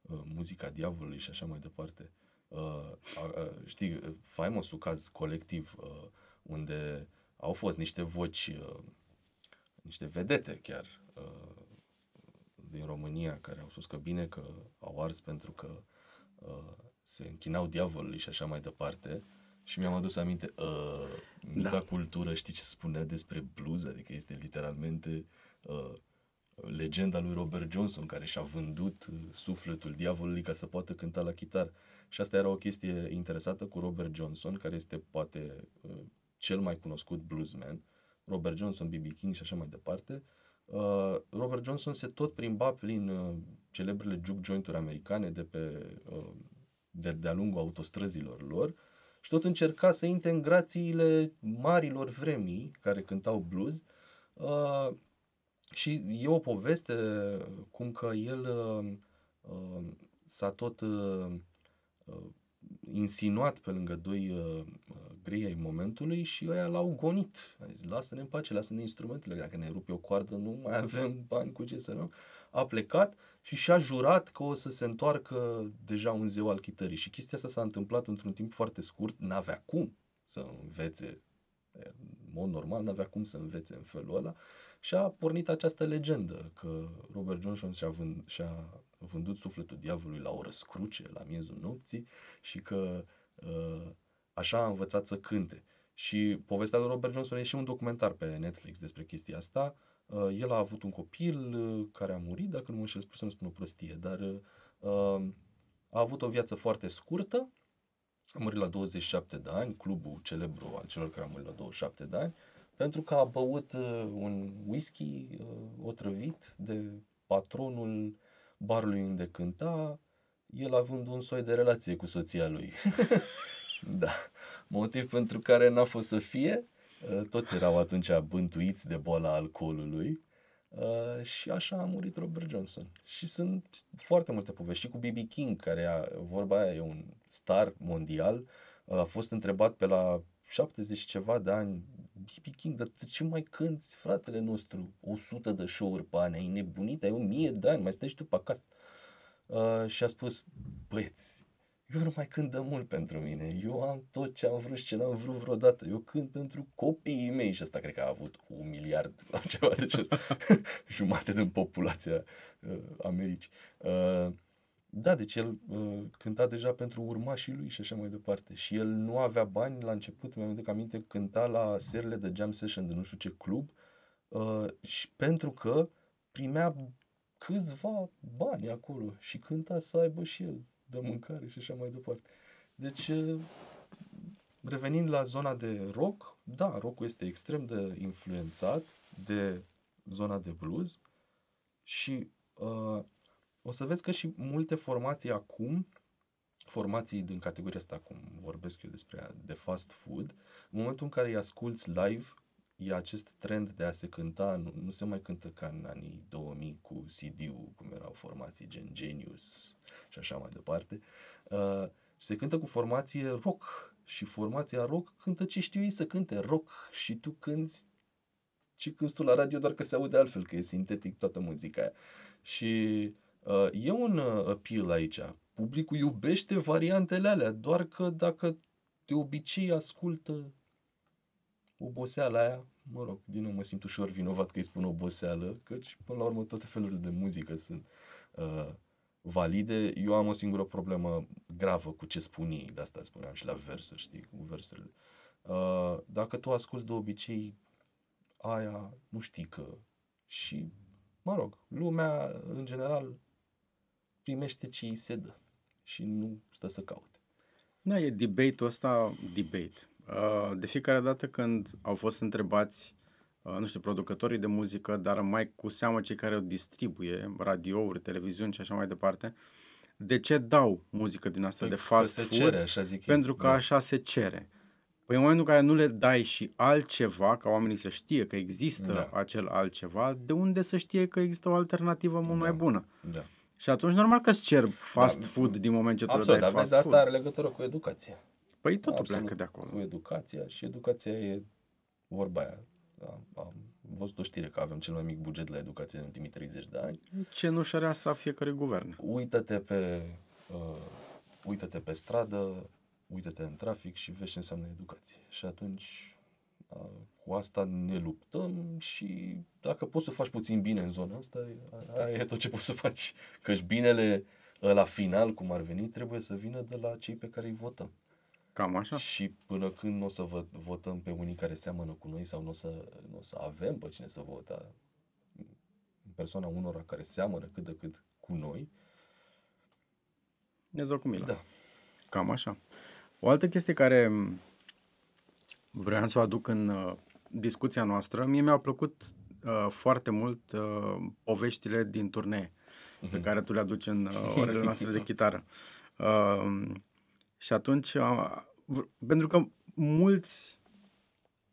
uh muzica diavolului și așa mai departe, uh, uh, știi, faimosul caz colectiv uh, unde au fost niște voci, uh, niște vedete chiar uh, din România care au spus că bine că au ars pentru că uh, se închinau diavolului și așa mai departe. Și mi-am adus aminte, uh, mica da. cultură, știi ce spunea despre blues? Adică este literalmente uh, legenda lui Robert Johnson, care și-a vândut uh, sufletul diavolului ca să poată cânta la chitară. Și asta era o chestie interesată cu Robert Johnson, care este poate uh, cel mai cunoscut bluesman. Robert Johnson, B.B. King și așa mai departe. Uh, Robert Johnson se tot plimba prin uh, celebrele juke jointuri americane de pe uh, de, de-a lungul autostrăzilor lor și tot încerca să intre în grațiile marilor vremii care cântau blues uh, și e o poveste cum că el uh, uh, s-a tot uh, uh, insinuat pe lângă doi uh, grei ai momentului și ăia l-au gonit. A zis, lasă-ne în pace, lasă-ne instrumentele, dacă ne rupe o coardă nu mai avem bani cu ce să nu. A plecat și și-a jurat că o să se întoarcă deja un zeu al chitării și chestia asta s-a întâmplat într-un timp foarte scurt, n-avea cum să învețe în mod normal, n-avea cum să învețe în felul ăla și a pornit această legendă că Robert Johnson și-a, vând, și-a vândut sufletul diavolului la o răscruce, la miezul nopții și că uh, așa a învățat să cânte. Și povestea lui Robert Johnson e și un documentar pe Netflix despre chestia asta. Uh, el a avut un copil uh, care a murit, dacă nu mă înșel, să nu spun o prostie, dar uh, a avut o viață foarte scurtă a murit la 27 de ani, clubul celebru al celor care au murit la 27 de ani, pentru că a băut uh, un whisky uh, otrăvit de patronul barului unde cânta, el având un soi de relație cu soția lui. da. Motiv pentru care n-a fost să fie, uh, toți erau atunci bântuiți de boala alcoolului Uh, și așa a murit Robert Johnson. Și sunt foarte multe povești. Și cu B.B. King, care a, vorba aia e un star mondial, uh, a fost întrebat pe la 70 ceva de ani, B.B. King, dar ce mai cânti, fratele nostru, 100 de show-uri pe an, ai nebunit, ai 1000 de ani, mai stai și tu pe acasă. Uh, și a spus, băieți, eu nu mai cânt de mult pentru mine. Eu am tot ce am vrut și ce n-am vrut vreodată. Eu cânt pentru copiii mei și asta cred că a avut un miliard sau ceva de ce jumate din populația uh, Americii. Uh, da, deci el uh, cânta deja pentru urmașii lui și așa mai departe. Și el nu avea bani la început, mi-am aminte, aminte, cânta la serile de jam session de nu știu ce club uh, și pentru că primea câțiva bani acolo și cânta să aibă și el de mâncare și așa mai departe. Deci, revenind la zona de rock, da, rockul este extrem de influențat de zona de blues și uh, o să vezi că și multe formații acum, formații din categoria asta, cum vorbesc eu despre ea, de fast food, în momentul în care îi asculți live, e acest trend de a se cânta, nu, nu se mai cântă ca în anii 2000 cu CD-ul, cum erau formații gen Genius și așa mai departe, uh, se cântă cu formație rock și formația rock cântă ce știu ei să cânte, rock și tu cânti ce cânti tu la radio doar că se aude altfel, că e sintetic toată muzica aia. Și uh, e un uh, appeal aici. Publicul iubește variantele alea, doar că dacă de obicei ascultă oboseala aia, mă rog, din nou mă simt ușor vinovat că îi spun oboseală, căci până la urmă toate felurile de muzică sunt uh, valide. Eu am o singură problemă gravă cu ce spun ei, de asta spuneam și la versuri, știi, cu versurile. Uh, dacă tu asculti de obicei aia, nu știi că și, mă rog, lumea în general primește ce îi se dă și nu stă să caute. Da, e debate-ul ăsta, debate. Uh, de fiecare dată când au fost întrebați, uh, nu știu, producătorii de muzică, dar mai cu seamă cei care o distribuie, radiouri, televiziuni și așa mai departe, de ce dau muzică din asta Păi de că fast se food? cere, așa zic eu. pentru că Da. așa se cere. Păi în momentul în care nu le dai și altceva, ca oamenii să știe că există Da. acel altceva, de unde să știe că există o alternativă mult Da. mai bună? Da. Și atunci normal că îți cer fast Da, food din moment ce tu le Absolut, dai dar fast vezi, food. asta are legătură cu educația. Păi totul Absolut, pleacă de acolo. Cu educația și educația e vorba aia. Am, am văzut o știre că avem cel mai mic buget la educație în ultimii 30 de ani. Cenușăreasa a fiecărui guvern. Uită-te pe, uh, uită-te pe stradă, uită-te în trafic și vezi ce înseamnă educație. Și atunci uh, cu asta ne luptăm și dacă poți să faci puțin bine în zona asta, aia e tot ce poți să faci. Căci binele la final, cum ar veni, trebuie să vină de la cei pe care îi votăm. Cam așa. Și până când nu o să vă, votăm pe unii care seamănă cu noi sau nu o să, nu o să avem pe cine să vota în persoana unora care seamănă cât de cât cu noi, Dumnezeu cu milă. da. Cam așa. O altă chestie care m, vreau să o aduc în uh, discuția noastră, mie mi-au plăcut uh, foarte mult uh, poveștile din turnee pe care tu le aduci în uh, orele noastre de chitară. Uh, și atunci, uh, v- pentru că mulți,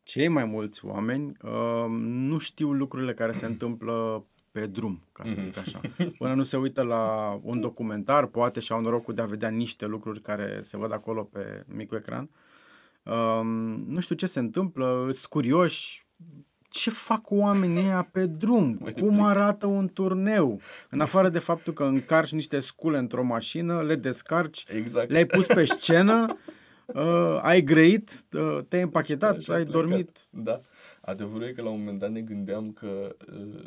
cei mai mulți oameni uh, nu știu lucrurile care se întâmplă pe drum, ca să zic așa. Până nu se uită la un documentar, poate și au norocul de a vedea niște lucruri care se văd acolo pe micul ecran. Um, nu știu ce se întâmplă, sunt curioși, ce fac oamenii ăia pe drum, cum arată un turneu, în afară de faptul că încarci niște scule într-o mașină, le descarci, Exact. le-ai pus pe scenă, uh, ai grăit, uh, te-ai împachetat, Și ai plecat. dormit. Da. Adevărul e că la un moment dat ne gândeam că, uh,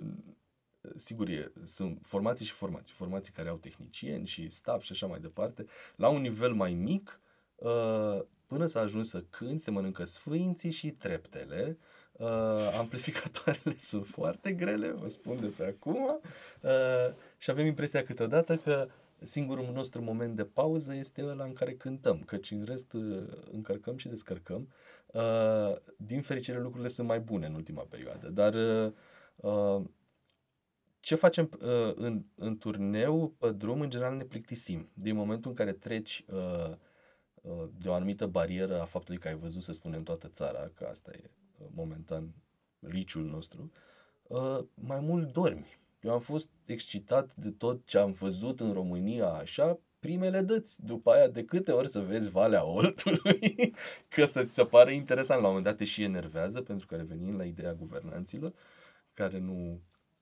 sigur e, sunt formații și formații. Formații care au tehnicieni și staff și așa mai departe. La un nivel mai mic, uh, până să ajungi să cânti, se mănâncă sfâinții și treptele. Uh, amplificatoarele sunt foarte grele, vă spun de pe acum. Uh, și avem impresia câteodată că singurul nostru moment de pauză este ăla în care cântăm, căci în rest uh, încărcăm și descărcăm. Uh, din fericire lucrurile sunt mai bune în ultima perioadă, dar uh, uh, ce facem uh, în, în turneu, pe drum, în general ne plictisim. Din momentul în care treci uh, uh, de o anumită barieră a faptului că ai văzut, să spunem, toată țara, că asta e uh, momentan riciul nostru, uh, mai mult dormi. Eu am fost excitat de tot ce am văzut în România așa, primele dăți. După aia, de câte ori să vezi Valea Oltului, că să-ți se pare interesant. La un moment dat te și enervează, pentru că revenim la ideea guvernanților, care nu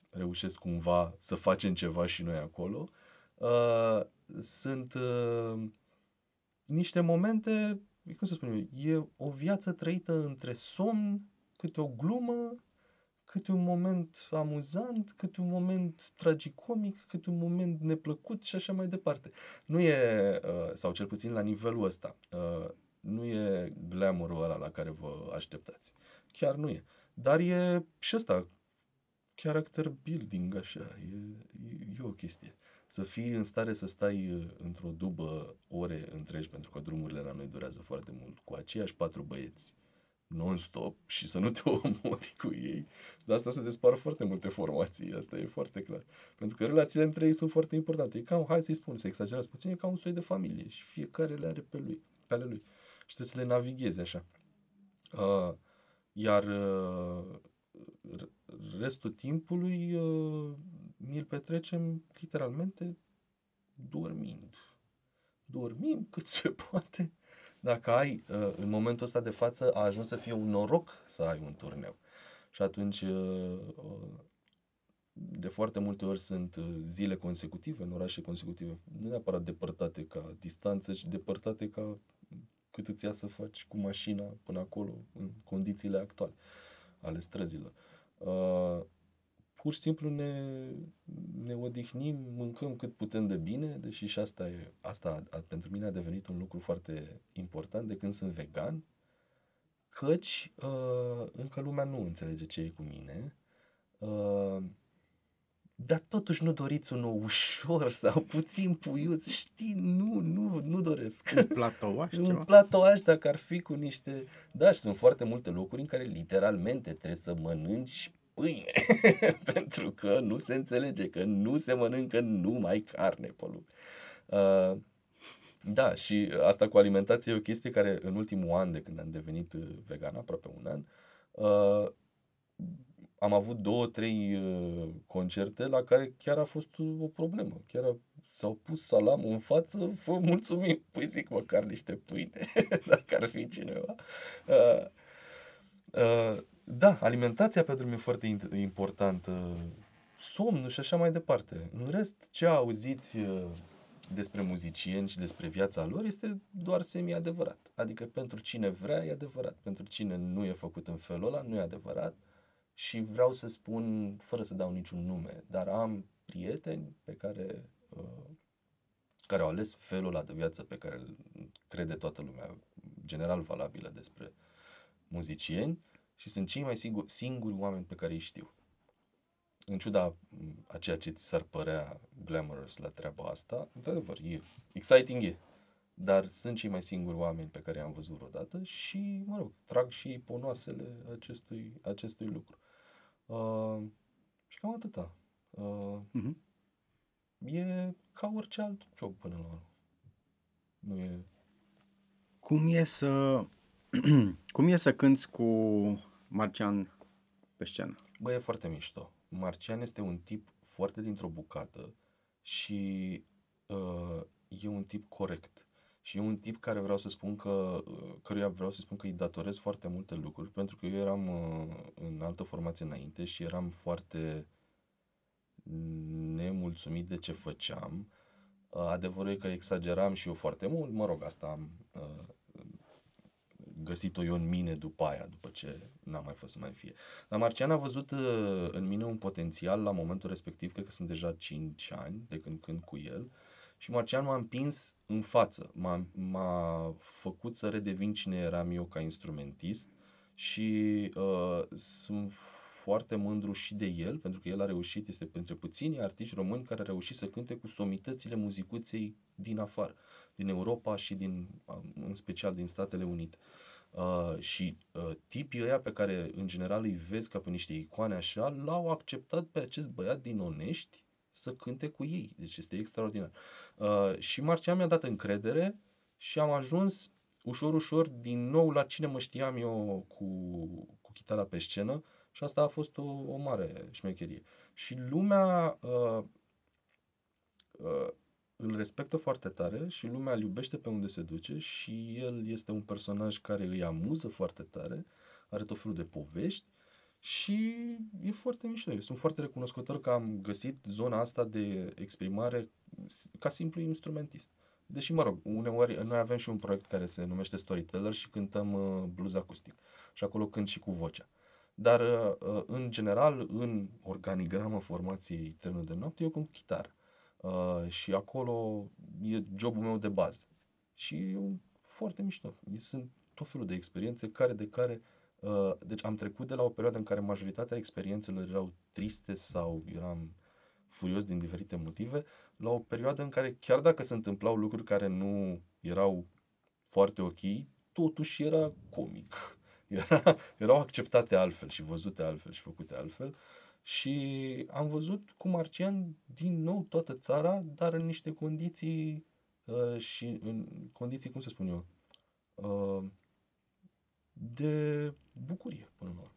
reușesc cumva să facem ceva și noi acolo. Uh, sunt uh, niște momente, cum să spun eu, e o viață trăită între somn, câte o glumă, câte un moment amuzant, câte un moment tragicomic, câte un moment neplăcut și așa mai departe. Nu e, uh, sau cel puțin la nivelul ăsta, uh, nu e glamourul ăla la care vă așteptați. Chiar nu e. Dar e și ăsta, character building, așa, e, e, e o chestie. Să fii în stare să stai uh, într-o dubă ore întregi, pentru că drumurile la noi durează foarte mult, cu aceiași patru băieți non-stop și să nu te omori cu ei. De asta se despar foarte multe formații, asta e foarte clar. Pentru că relațiile între ei sunt foarte importante. E cam, hai să-i spun, să exagerați puțin, e ca un soi de familie și fiecare le are pe lui, pe ale lui. Și trebuie să le navigheze așa. Uh, iar uh, restul timpului uh, ni-l petrecem literalmente dormind. Dormim cât se poate. Dacă ai, uh, în momentul ăsta de față, a ajuns să fie un noroc să ai un turneu. Și atunci, uh, uh, de foarte multe ori sunt zile consecutive, în orașe consecutive, nu neapărat depărtate ca distanță, ci depărtate ca cât îți ia să faci cu mașina până acolo, în condițiile actuale ale străzilor. Uh, pur și simplu ne, ne odihnim, mâncăm cât putem de bine, deși și asta, e, asta a, a, pentru mine a devenit un lucru foarte important de când sunt vegan, căci uh, încă lumea nu înțelege ce e cu mine, uh, dar totuși nu doriți unul ușor sau puțin puiuț, știi, nu, nu, nu doresc. Un platouaș Un ceva? platouaș dacă ar fi cu niște... Da, și sunt foarte multe locuri în care literalmente trebuie să mănânci pâine, pentru că nu se înțelege că nu se mănâncă numai carne pe lume. Uh, da, și asta cu alimentație e o chestie care în ultimul an de când am devenit uh, vegan, aproape un an, uh, am avut două, trei uh, concerte la care chiar a fost o problemă. Chiar a, s-au pus salamul în față, vă mulțumim, păi zic măcar niște pâine, dacă ar fi cineva. Uh, uh, da, alimentația pentru mine e foarte importantă, somnul și așa mai departe. În rest, ce auziți uh, despre muzicieni și despre viața lor este doar semi-adevărat. Adică pentru cine vrea e adevărat, pentru cine nu e făcut în felul ăla nu e adevărat și vreau să spun, fără să dau niciun nume, dar am prieteni pe care, uh, care au ales felul ăla de viață pe care îl crede toată lumea, general valabilă despre muzicieni și sunt cei mai sigur, singuri oameni pe care îi știu. În ciuda a ceea ce ți s-ar părea glamorous la treaba asta, într-adevăr, e exciting e, dar sunt cei mai singuri oameni pe care i-am văzut vreodată și, mă rog, trag și ponoasele acestui, acestui lucru. Uh, și cam atâta. Uh, uh-huh. E ca orice alt job până la urmă. Nu e... Cum e să... Cum e să cânti cu Marcian pe scenă? Bă, e foarte mișto. Marcian este un tip foarte dintr-o bucată și uh, e un tip corect. Și e un tip care vreau să spun că, uh, căruia vreau să spun că îi datorez foarte multe lucruri, pentru că eu eram uh, în altă formație înainte și eram foarte nemulțumit de ce făceam. Uh, adevărul e că exageram și eu foarte mult, mă rog, asta am uh, găsit-o eu în mine după aia, după ce n-am mai fost să mai fie. Dar Marcian a văzut uh, în mine un potențial la momentul respectiv, cred că sunt deja 5 ani de când cânt cu el, și Marcian m-a împins în față, m-a, m-a făcut să redevin cine eram eu ca instrumentist și uh, sunt foarte mândru și de el, pentru că el a reușit, este printre puțini artiști români care a reușit să cânte cu somitățile muzicuței din afară, din Europa și din, în special din Statele Unite. Uh, și uh, tipii ăia pe care în general îi vezi ca pe niște icoane așa, l-au acceptat pe acest băiat din Onești să cânte cu ei. Deci este extraordinar. Uh, și Marcia mi-a dat încredere și am ajuns ușor, ușor din nou la cine mă știam eu cu, cu chitara pe scenă și asta a fost o, o mare șmecherie. Și lumea uh, uh, îl respectă foarte tare și lumea îl iubește pe unde se duce și el este un personaj care îi amuză foarte tare, are tot felul de povești și e foarte mișto. Eu sunt foarte recunoscător că am găsit zona asta de exprimare ca simplu instrumentist. Deși, mă rog, uneori noi avem și un proiect care se numește Storyteller și cântăm uh, blues acustic. Și acolo cânt și cu vocea. Dar, uh, în general, în organigramă formației Trenul de Noapte, eu cânt chitară. Uh, și acolo e jobul meu de bază. Și e foarte mișto. Sunt tot felul de experiențe care de care uh, deci am trecut de la o perioadă în care majoritatea experiențelor erau triste sau eram furios din diferite motive, la o perioadă în care chiar dacă se întâmplau lucruri care nu erau foarte ok, totuși era comic. Era, erau acceptate altfel și văzute altfel și făcute altfel. Și am văzut cu Marcian din nou toată țara, dar în niște condiții uh, și în condiții, cum să spun eu, uh, de bucurie până la urmă.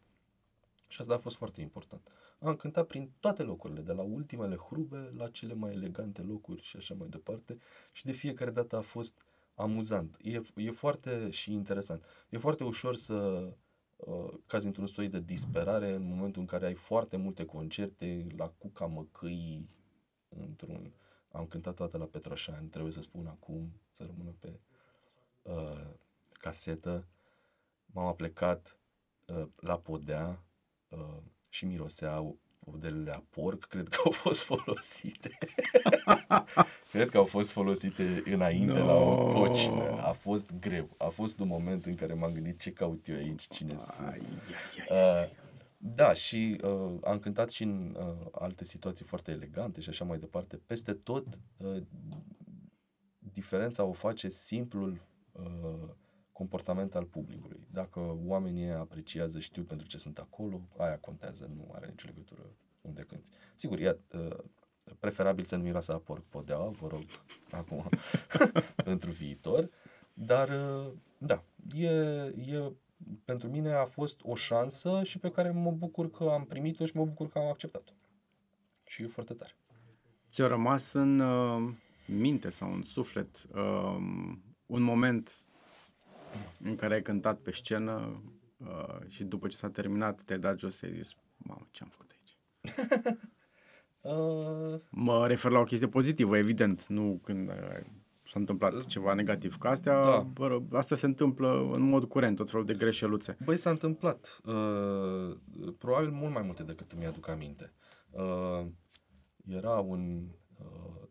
Și asta a fost foarte important. Am cântat prin toate locurile, de la ultimele hrube la cele mai elegante locuri și așa mai departe. Și de fiecare dată a fost amuzant. E, e foarte și interesant. E foarte ușor să uh, cazi într-un soi de disperare în momentul în care ai foarte multe concerte la Cuca Măcăii, într-un... Am cântat toate la Petroșani, trebuie să spun acum, să rămână pe uh, casetă. M-am plecat uh, la Podea uh, și miroseau modelele a porc, cred că au fost folosite. cred că au fost folosite înainte no. la o cocină. A fost greu. A fost un moment în care m-am gândit ce caut eu aici, cine ai, sunt. Ai, ai, ai. Uh, da, și uh, am cântat și în uh, alte situații foarte elegante și așa mai departe. Peste tot, uh, diferența o face simplul uh, comportament al publicului. Dacă oamenii apreciază, știu pentru ce sunt acolo, aia contează, nu are nicio legătură unde cânti. Sigur, e uh, preferabil să nu miroasă a porc podeaua, vă rog, acum, pentru viitor, dar, uh, da, e, e, pentru mine a fost o șansă și pe care mă bucur că am primit-o și mă bucur că am acceptat-o. Și e foarte tare. Ți-a rămas în uh, minte sau în suflet uh, un moment în care ai cântat pe scenă uh, și după ce s-a terminat te-ai dat jos și ai zis, mamă, ce am făcut aici? uh... Mă refer la o chestie pozitivă, evident, nu când uh, s-a întâmplat uh, ceva negativ. Că astea, da. bă, astea se întâmplă în mod curent, tot felul de greșeluțe. Băi, s-a întâmplat. Uh, probabil mult mai multe decât îmi aduc aminte. Uh, era un uh,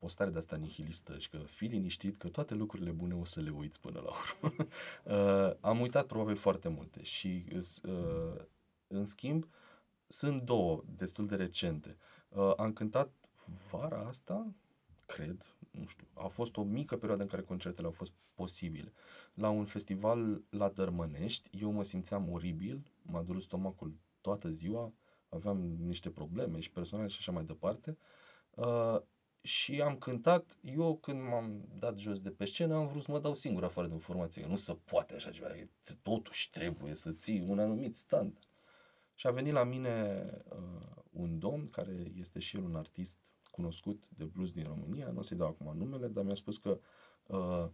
postare de asta nihilistă și că fii liniștit că toate lucrurile bune o să le uiți până la urmă. uh, am uitat probabil foarte multe și uh, în schimb sunt două destul de recente. Uh, am cântat vara asta, cred, nu știu, a fost o mică perioadă în care concertele au fost posibile. La un festival la Dărmănești, eu mă simțeam oribil, m-a durut stomacul toată ziua, aveam niște probleme și personale și așa mai departe. Uh, și am cântat, eu când m-am dat jos de pe scenă am vrut să mă dau singur afară de informație, nu se poate așa ceva, totuși trebuie să ții un anumit stand. Și a venit la mine uh, un domn care este și el un artist cunoscut de blues din România, nu o să-i dau acum numele, dar mi-a spus că uh,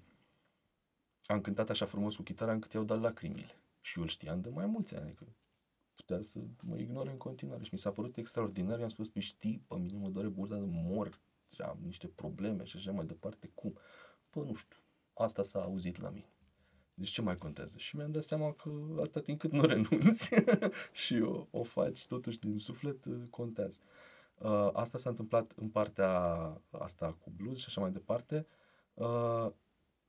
am cântat așa frumos cu chitara încât i-au dat lacrimile. Și eu îl știam de mai mulți ani, adică putea să mă ignore în continuare. Și mi s-a părut extraordinar, i-am spus, păi știi, pe mine mă doare burda de mor și am niște probleme și așa mai departe, cum? Păi nu știu, asta s-a auzit la mine. Deci ce mai contează? Și mi-am dat seama că atâta timp cât nu renunți și o, o faci totuși din suflet, uh, contează. Uh, asta s-a întâmplat în partea asta cu blues și așa mai departe. Uh,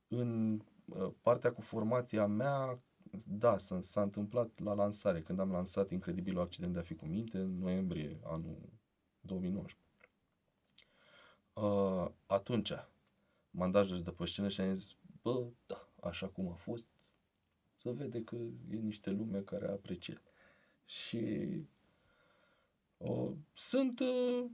în uh, partea cu formația mea, da, s-a, s-a întâmplat la lansare, când am lansat Incredibilul Accident de a fi cu minte, în noiembrie anul 2019. Uh, atunci m-am dat jos de pe scenă și am zis, bă, da, așa cum a fost, să vede că e niște lume care aprecie. Și uh, sunt, uh,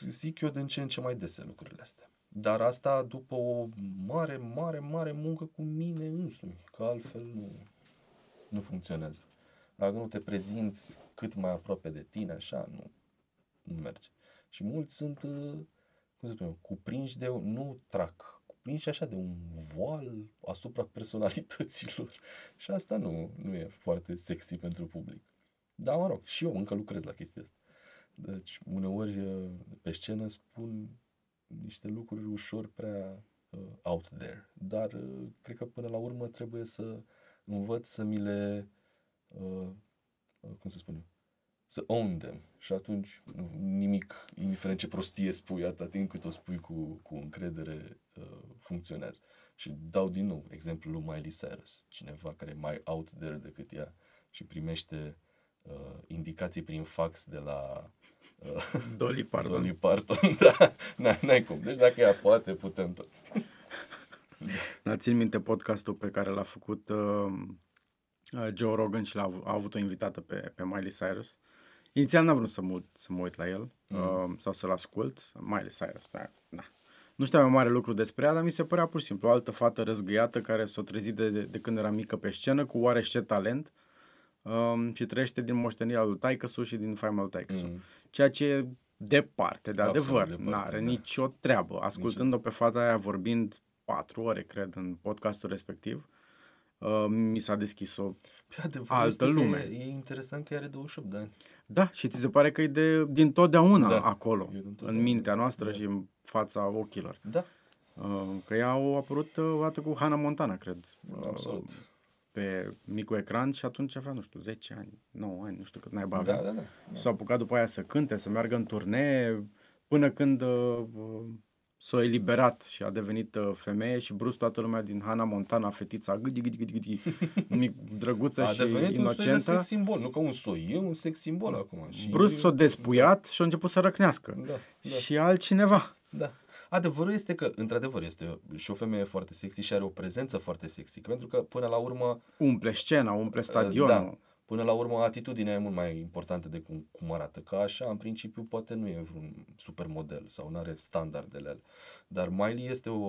zic eu, din ce în ce mai dese lucrurile astea. Dar asta după o mare, mare, mare muncă cu mine însumi, că altfel nu, nu funcționează. Dacă nu te prezinți cât mai aproape de tine, așa, nu, nu merge. Și mulți sunt uh, cum să spunem, cuprinși de, nu trac, cuprinși așa de un voal asupra personalităților. Și asta nu, nu e foarte sexy pentru public. Dar mă rog, și eu încă lucrez la chestia asta. Deci, uneori pe scenă spun niște lucruri ușor prea uh, out there. Dar uh, cred că până la urmă trebuie să învăț să mi le, uh, uh cum să spun să own them. Și atunci nimic, indiferent ce prostie spui, atâta timp cât o spui cu, cu încredere, uh, funcționează. Și dau din nou exemplul lui Miley Cyrus, cineva care e mai out there decât ea și primește uh, indicații prin fax de la uh, Dolly Parton. Dolly Parton, da, n-ai, n-ai cum. Deci dacă ea poate, putem toți. da. Țin minte podcastul pe care l-a făcut uh, uh, Joe Rogan și l-a avut, a avut o invitată pe, pe Miley Cyrus. Inițial n-am vrut să mă, uit- să mă uit la el Mm. uh, sau să-l ascult. Miley Cyrus, pe da. Nu știam mai mare lucru despre ea, dar mi se părea pur și simplu o altă fată răzgăiată care s-a trezit de, de, de când era mică pe scenă cu oarește talent um, și trăiește din moștenirea lui taică și din faima lui taică Mm. Ceea ce e departe de Absolut adevăr. departe, N-are da. nicio treabă. Ascultând-o pe fata aia vorbind patru ore, cred, în podcastul respectiv, uh, mi s-a deschis o... Pe adevăr, Altă este că lume. E, e interesant că are 28 de ani. Da, și ți se pare că e de, din totdeauna Da, acolo, e din în totdeauna. mintea noastră Da. și în fața ochilor. Da, Uh, Că ea au apărut uh, o dată cu Hannah Montana, cred. uh, absolut. Pe micul ecran și atunci avea, nu știu, 10 ani, 9 ani, nu știu cât naiba Da, avea. da, da. Și s-a apucat după aia să cânte, să meargă în turnee, până când uh, uh, s-a eliberat și a devenit uh, femeie și brusc toată lumea din Hannah Montana, fetița gâdi, gâdi, gâdi, gâdi, mic, drăguță A și devenit un soi de inocentă, sex simbol, nu ca un soi, e un sex simbol acum. Și brusc s-a despuiat și a început să răcnească. Da, da. Și altcineva. Da. Adevărul este că, într-adevăr, este și o femeie foarte sexy și are o prezență foarte sexy. Pentru că, până la urmă, Umple scena, umple stadionul. Da. Până la urmă, atitudinea e mult mai importantă de cum, cum arată. Că așa, în principiu, poate nu e vreun supermodel sau nu are standardele alea. Dar Miley este o,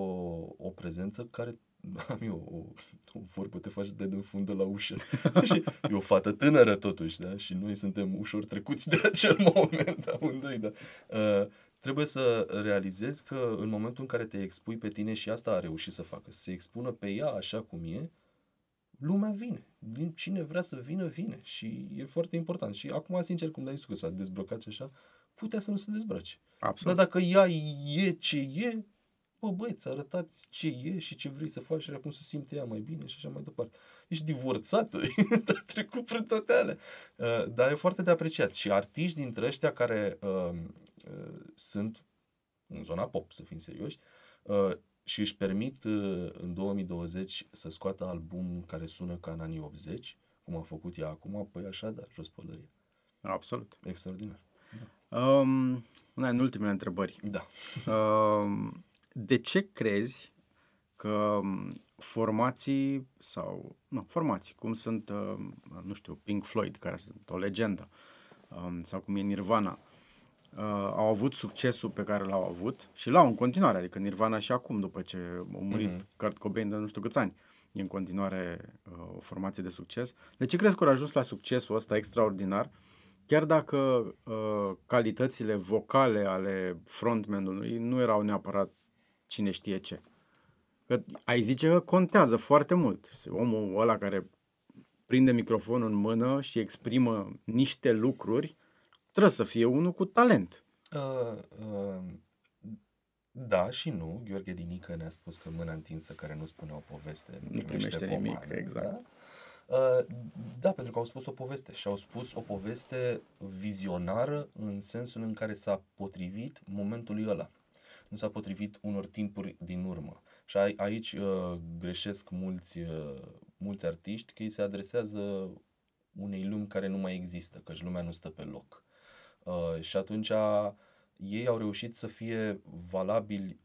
o prezență care am eu o, o vorbă, te faci de din fundă la ușă. și e o fată tânără totuși, da? Și noi suntem ușor trecuți de acel moment amândoi, da? Uh, trebuie să realizezi că în momentul în care te expui pe tine și asta a reușit să facă, să se expună pe ea așa cum e, lumea vine. Din- Cine vrea să vină, vine. Și e foarte important. Și acum, sincer, cum ai zis tu că s-a dezbrăcat și așa, putea să nu se dezbrace. Absolut. Dar dacă ea e ce e, bă băieți, arătați ce e și ce vrei să faci și acum să simte ea mai bine și așa mai departe. Ești divorțată, a trecut prin toate alea. Uh, dar e foarte de apreciat. Și artiști dintre ăștia care uh, uh, sunt în zona pop, să fim serioși, uh, și își permit uh, în 2020 să scoată album care sună ca în anii 80, cum a făcut ea acum, păi așa, da, jos pălărie. Absolut. Extraordinar. Um, una în ultimele întrebări. Da. Um, de ce crezi că um, formații sau, nu, formații, cum sunt, um, nu știu, Pink Floyd, care sunt o legendă, um, sau cum e Nirvana, uh, au avut succesul pe care l-au avut și l-au în continuare, adică Nirvana și acum, după ce a murit Mhm. Kurt Cobain de nu știu câți ani, e în continuare uh, o formație de succes. De ce crezi că au ajuns la succesul ăsta extraordinar, chiar dacă uh, calitățile vocale ale frontman-ului nu erau neapărat cine știe ce? Că ai zice că contează foarte mult. Omul ăla care prinde microfonul în mână și exprimă niște lucruri, trebuie să fie unul cu talent. Uh, uh, da și nu. Gheorghe Dinică ne-a spus că mâna întinsă care nu spune o poveste nu, Nu primește nimic, pomană, exact. Da? Uh, da, pentru că au spus o poveste și au spus o poveste vizionară în sensul în care s-a potrivit momentului ăla. Nu s-a potrivit unor timpuri din urmă. Și a, aici uh, greșesc mulți, uh, mulți artiști că îi se adresează unei lumi care nu mai există, căci lumea nu stă pe loc. Uh, și atunci ei au reușit să fie valabili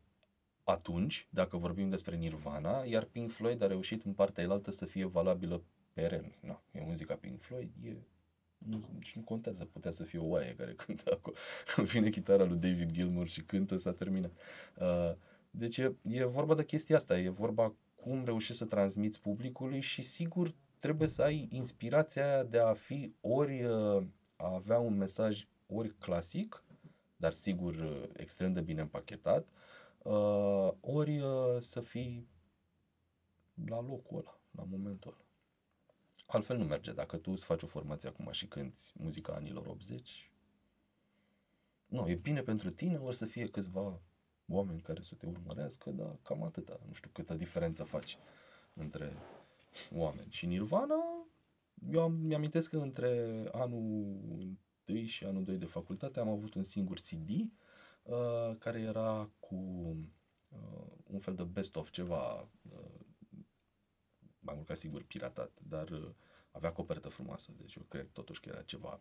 atunci, dacă vorbim despre Nirvana, iar Pink Floyd a reușit în partea elaltă să fie valabilă peren. No, e muzica Pink Floyd, e nu, nici nu contează, putea să fie o oaie care cântă acolo. Vine chitara lui David Gilmour și cântă, s-a terminat. Uh, deci e, e vorba de chestia asta, e vorba cum reușești să transmiți publicului și sigur trebuie să ai inspirația aia de a fi ori uh, a avea un mesaj ori clasic, dar sigur uh, extrem de bine împachetat, uh, ori uh, să fii la locul ăla, la momentul ăla. Altfel nu merge. Dacă tu îți faci o formație acum și cânti muzica anilor 80, nu, e bine pentru tine, ori să fie câțiva oameni care să te urmărească, dar cam atâta. Nu știu câtă diferență faci între oameni. Și Nirvana, eu am, mi-amintesc că între anul 1 și anul 2 de facultate am avut un singur CD uh, care era cu uh, un fel de best-of, ceva uh, mai mult ca sigur piratat, dar uh, avea copertă frumoasă, deci eu cred totuși că era ceva.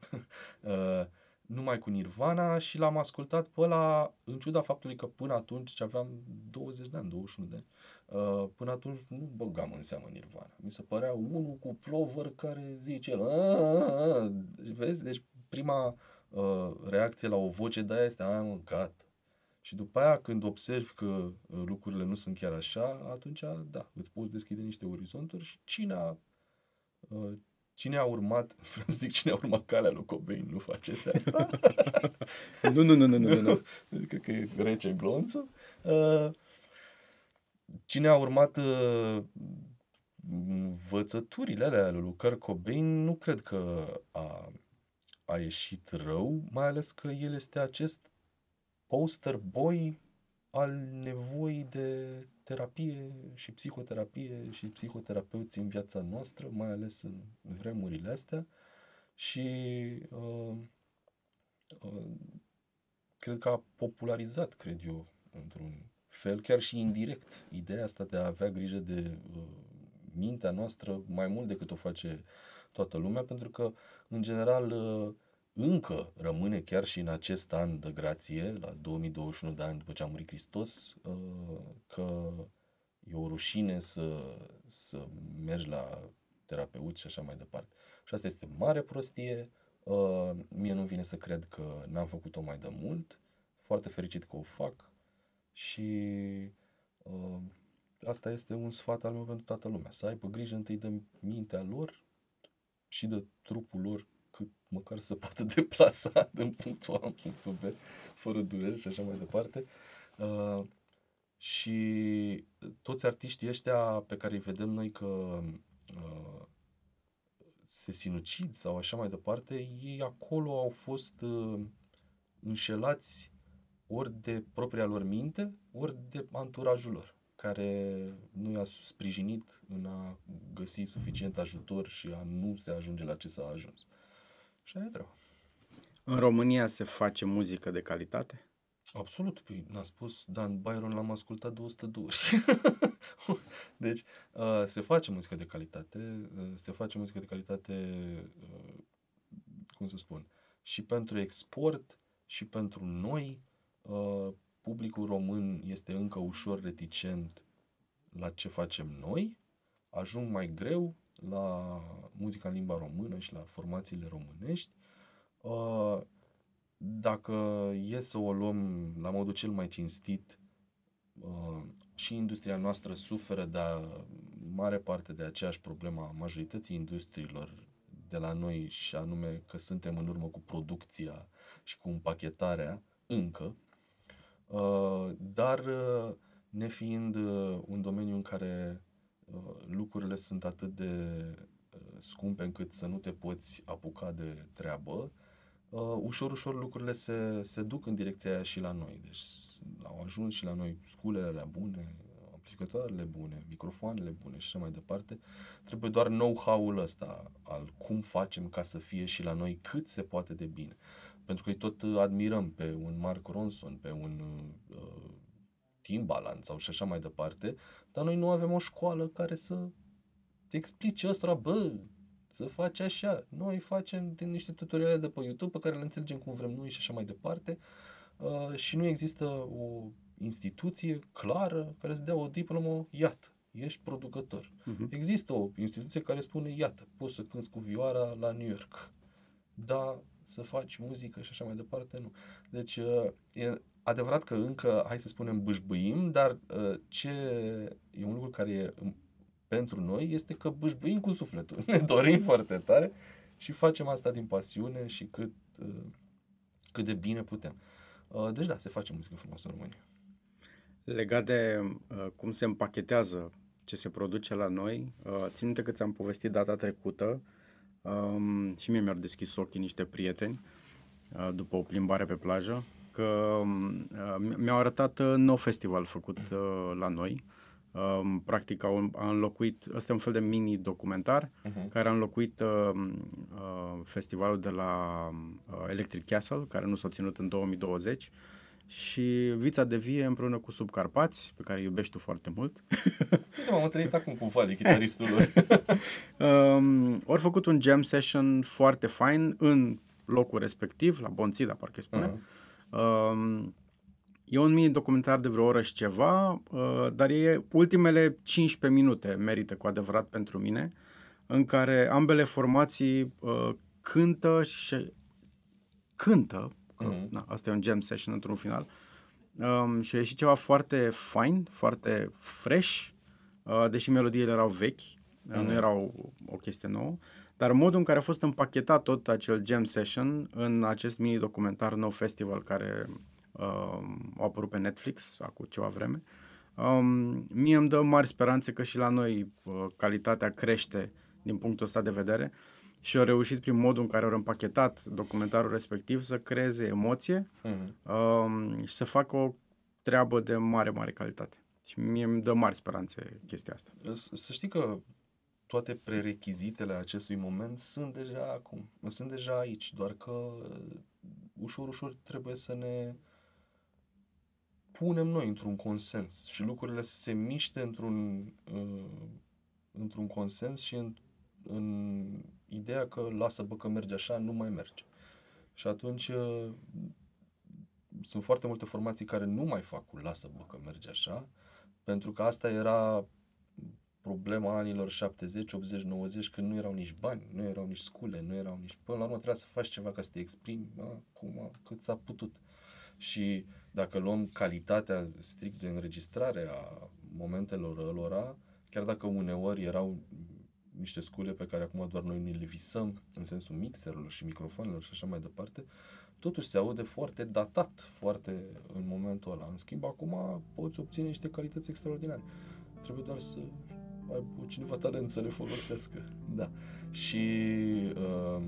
uh, numai cu Nirvana și l-am ascultat pe ăla, în ciuda faptului că până atunci aveam 20 de ani, 21 de ani, uh, până atunci nu băgam în seamă Nirvana. Mi se părea unul cu plover care zice el, "Aaaa!" vezi? Deci prima uh, reacție la o voce de aia este, a, mă, gata. Și după aia, când observi că uh, lucrurile nu sunt chiar așa, atunci, da, îți poți deschide niște orizonturi și cine a, uh, cine a urmat, vreau să zic, cine a urmat calea lui Cobain, nu faceți asta? Nu, nu, nu, nu, nu, nu. Cred că e rece glonțul. Uh, cine a urmat uh, învățăturile alea lui Kurt Cobain, nu cred că a, a ieșit rău, mai ales că el este acest poster boy al nevoii de terapie și psihoterapie și psihoterapeuți în viața noastră, mai ales în vremurile astea. Și uh, uh, cred că a popularizat, cred eu, într-un fel, chiar și indirect, ideea asta de a avea grijă de uh, mintea noastră mai mult decât o face toată lumea, pentru că, în general, uh, încă rămâne chiar și în acest an de grație, la 2021 de ani după ce a murit Hristos, uh, că e o rușine să, să mergi la terapeut și așa mai departe. Și asta este mare prostie. Uh, mie nu vine să cred că n-am făcut-o mai de mult. Foarte fericit că o fac și uh, asta este un sfat al meu pentru toată lumea. Să aibă grijă întâi de mintea lor și de trupul lor cât măcar să poată deplasa din punctul A în punctul B, fără dureri și așa mai departe. Uh, și toți artiștii ăștia pe care îi vedem noi că uh, se sinucid sau așa mai departe, ei acolo au fost uh, înșelați ori de propria lor minte, ori de anturajul lor, care nu i-a sprijinit în a găsi suficient ajutor și a nu se ajunge la ce s-a ajuns. Și aia e treaba. În România se face muzică de calitate? Absolut, păi n-a spus Dan Byron, l-am ascultat 200 de ori. deci, uh, se face muzică de calitate, uh, se face muzică de calitate, uh, cum să spun, și pentru export, și pentru noi. Uh, publicul român este încă ușor reticent la ce facem noi, ajung mai greu la muzica în limba română și la formațiile românești. Uh, dacă e să o luăm la modul cel mai cinstit, uh, și industria noastră suferă de mare parte de aceeași problemă a majorității industriilor de la noi și anume că suntem în urmă cu producția și cu împachetarea încă, uh, dar uh, nefiind un domeniu în care lucrurile sunt atât de scumpe încât să nu te poți apuca de treabă, uh, ușor, ușor lucrurile se, se duc în direcția aia și la noi. Deci au ajuns și la noi sculele alea bune, amplificatoarele bune, microfoanele bune și așa mai departe. Trebuie doar know-how-ul ăsta al cum facem ca să fie și la noi cât se poate de bine. Pentru că îi tot admirăm pe un Mark Ronson, pe un uh, Timbaland sau și așa mai departe, dar noi nu avem o școală care să te explice ăstora, bă, să faci așa. Noi facem din niște tutoriale de pe YouTube pe care le înțelegem cum vrem noi și așa mai departe uh, și nu există o instituție clară care să dea o diplomă, iată, ești producător. Uh-huh. Există o instituție care spune, iată, poți să cânti cu vioara la New York. Da, să faci muzică și așa mai departe, nu. Deci, uh, e adevărat că încă, hai să spunem, bâșbâim, dar uh, ce e un lucru care e pentru noi este că bâșbâim cu sufletul. Ne dorim foarte tare și facem asta din pasiune și cât, uh, cât de bine putem. Uh, deci da, se face muzică frumoasă în România. Legat de uh, cum se împachetează ce se produce la noi, uh, țin minte că ți-am povestit data trecută um, și mie mi-au deschis ochii niște prieteni uh, după o plimbare pe plajă, că uh, mi-au arătat uh, nou festival făcut uh, la noi, Um, practic au, a înlocuit, ăsta e un fel de mini-documentar uh-huh. care a înlocuit uh, uh, festivalul de la uh, Electric Castle, care nu s-a ținut în 2020 și Vița de Vie împreună cu Subcarpați, pe care îi iubești tu foarte mult. Uite, m-am întâlnit acum cu Vali, chitaristul lor. um, ori făcut un jam session foarte fain în locul respectiv, la Bonțida, parcă îi spune. Mhm. Uh, e un mini-documentar de vreo oră și ceva, uh, dar e ultimele 15 minute merită cu adevărat pentru mine, în care ambele formații uh, cântă și cântă, că, Mhm. na, asta e un jam session într-un final, um, și a ieșit ceva foarte fine, foarte fresh, uh, deși melodiile erau vechi, uh, nu Mhm. erau o chestie nouă, dar modul în care a fost împachetat tot acel jam session în acest mini-documentar No Festival care um, a apărut pe Netflix acum ceva vreme, um, mie îmi dă mari speranțe că și la noi uh, calitatea crește din punctul ăsta de vedere și au reușit prin modul în care au împachetat documentarul respectiv să creeze emoție Mhm. um, și să facă o treabă de mare, mare calitate. Și mie îmi dă mari speranțe chestia asta. S- Să știi că toate prerechizitele acestui moment sunt deja acum, sunt deja aici, doar că uh, ușor, ușor trebuie să ne punem noi într-un consens și lucrurile să se miște într-un, uh, într-un consens și în, în ideea că lasă bă că merge așa, nu mai merge. Și atunci uh, sunt foarte multe formații care nu mai fac cu lasă bă că merge așa, pentru că asta era problema anilor 70, 80, 90, când nu erau nici bani, nu erau nici scule, nu erau nici... Până la urmă trebuia să faci ceva ca să te exprimi, acum cât s-a putut. Și dacă luăm calitatea strict de înregistrare a momentelor lor, chiar dacă uneori erau niște scule pe care acum doar noi ne le visăm în sensul mixerelor și microfonelor și așa mai departe, totuși se aude foarte datat, foarte în momentul ăla. În schimb, acum poți obține niște calități extraordinare. Trebuie doar să ai cineva talent să le folosească. Da. Și uh,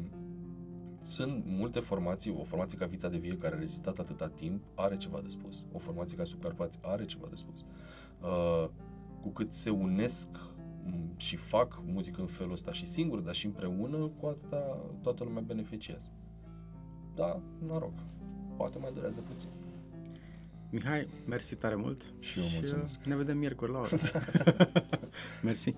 sunt multe formații, o formație ca Vița de Vie care a rezistat atâta timp are ceva de spus. O formație ca Superpați are ceva de spus. Uh, cu cât se unesc m, și fac muzică în felul ăsta și singur, dar și împreună, cu atâta toată lumea beneficiază. Da, noroc. Poate mai durează puțin. Mihai, mersi tare mult. Și eu mulțumesc. uh, ne vedem miercuri la oră. mersi.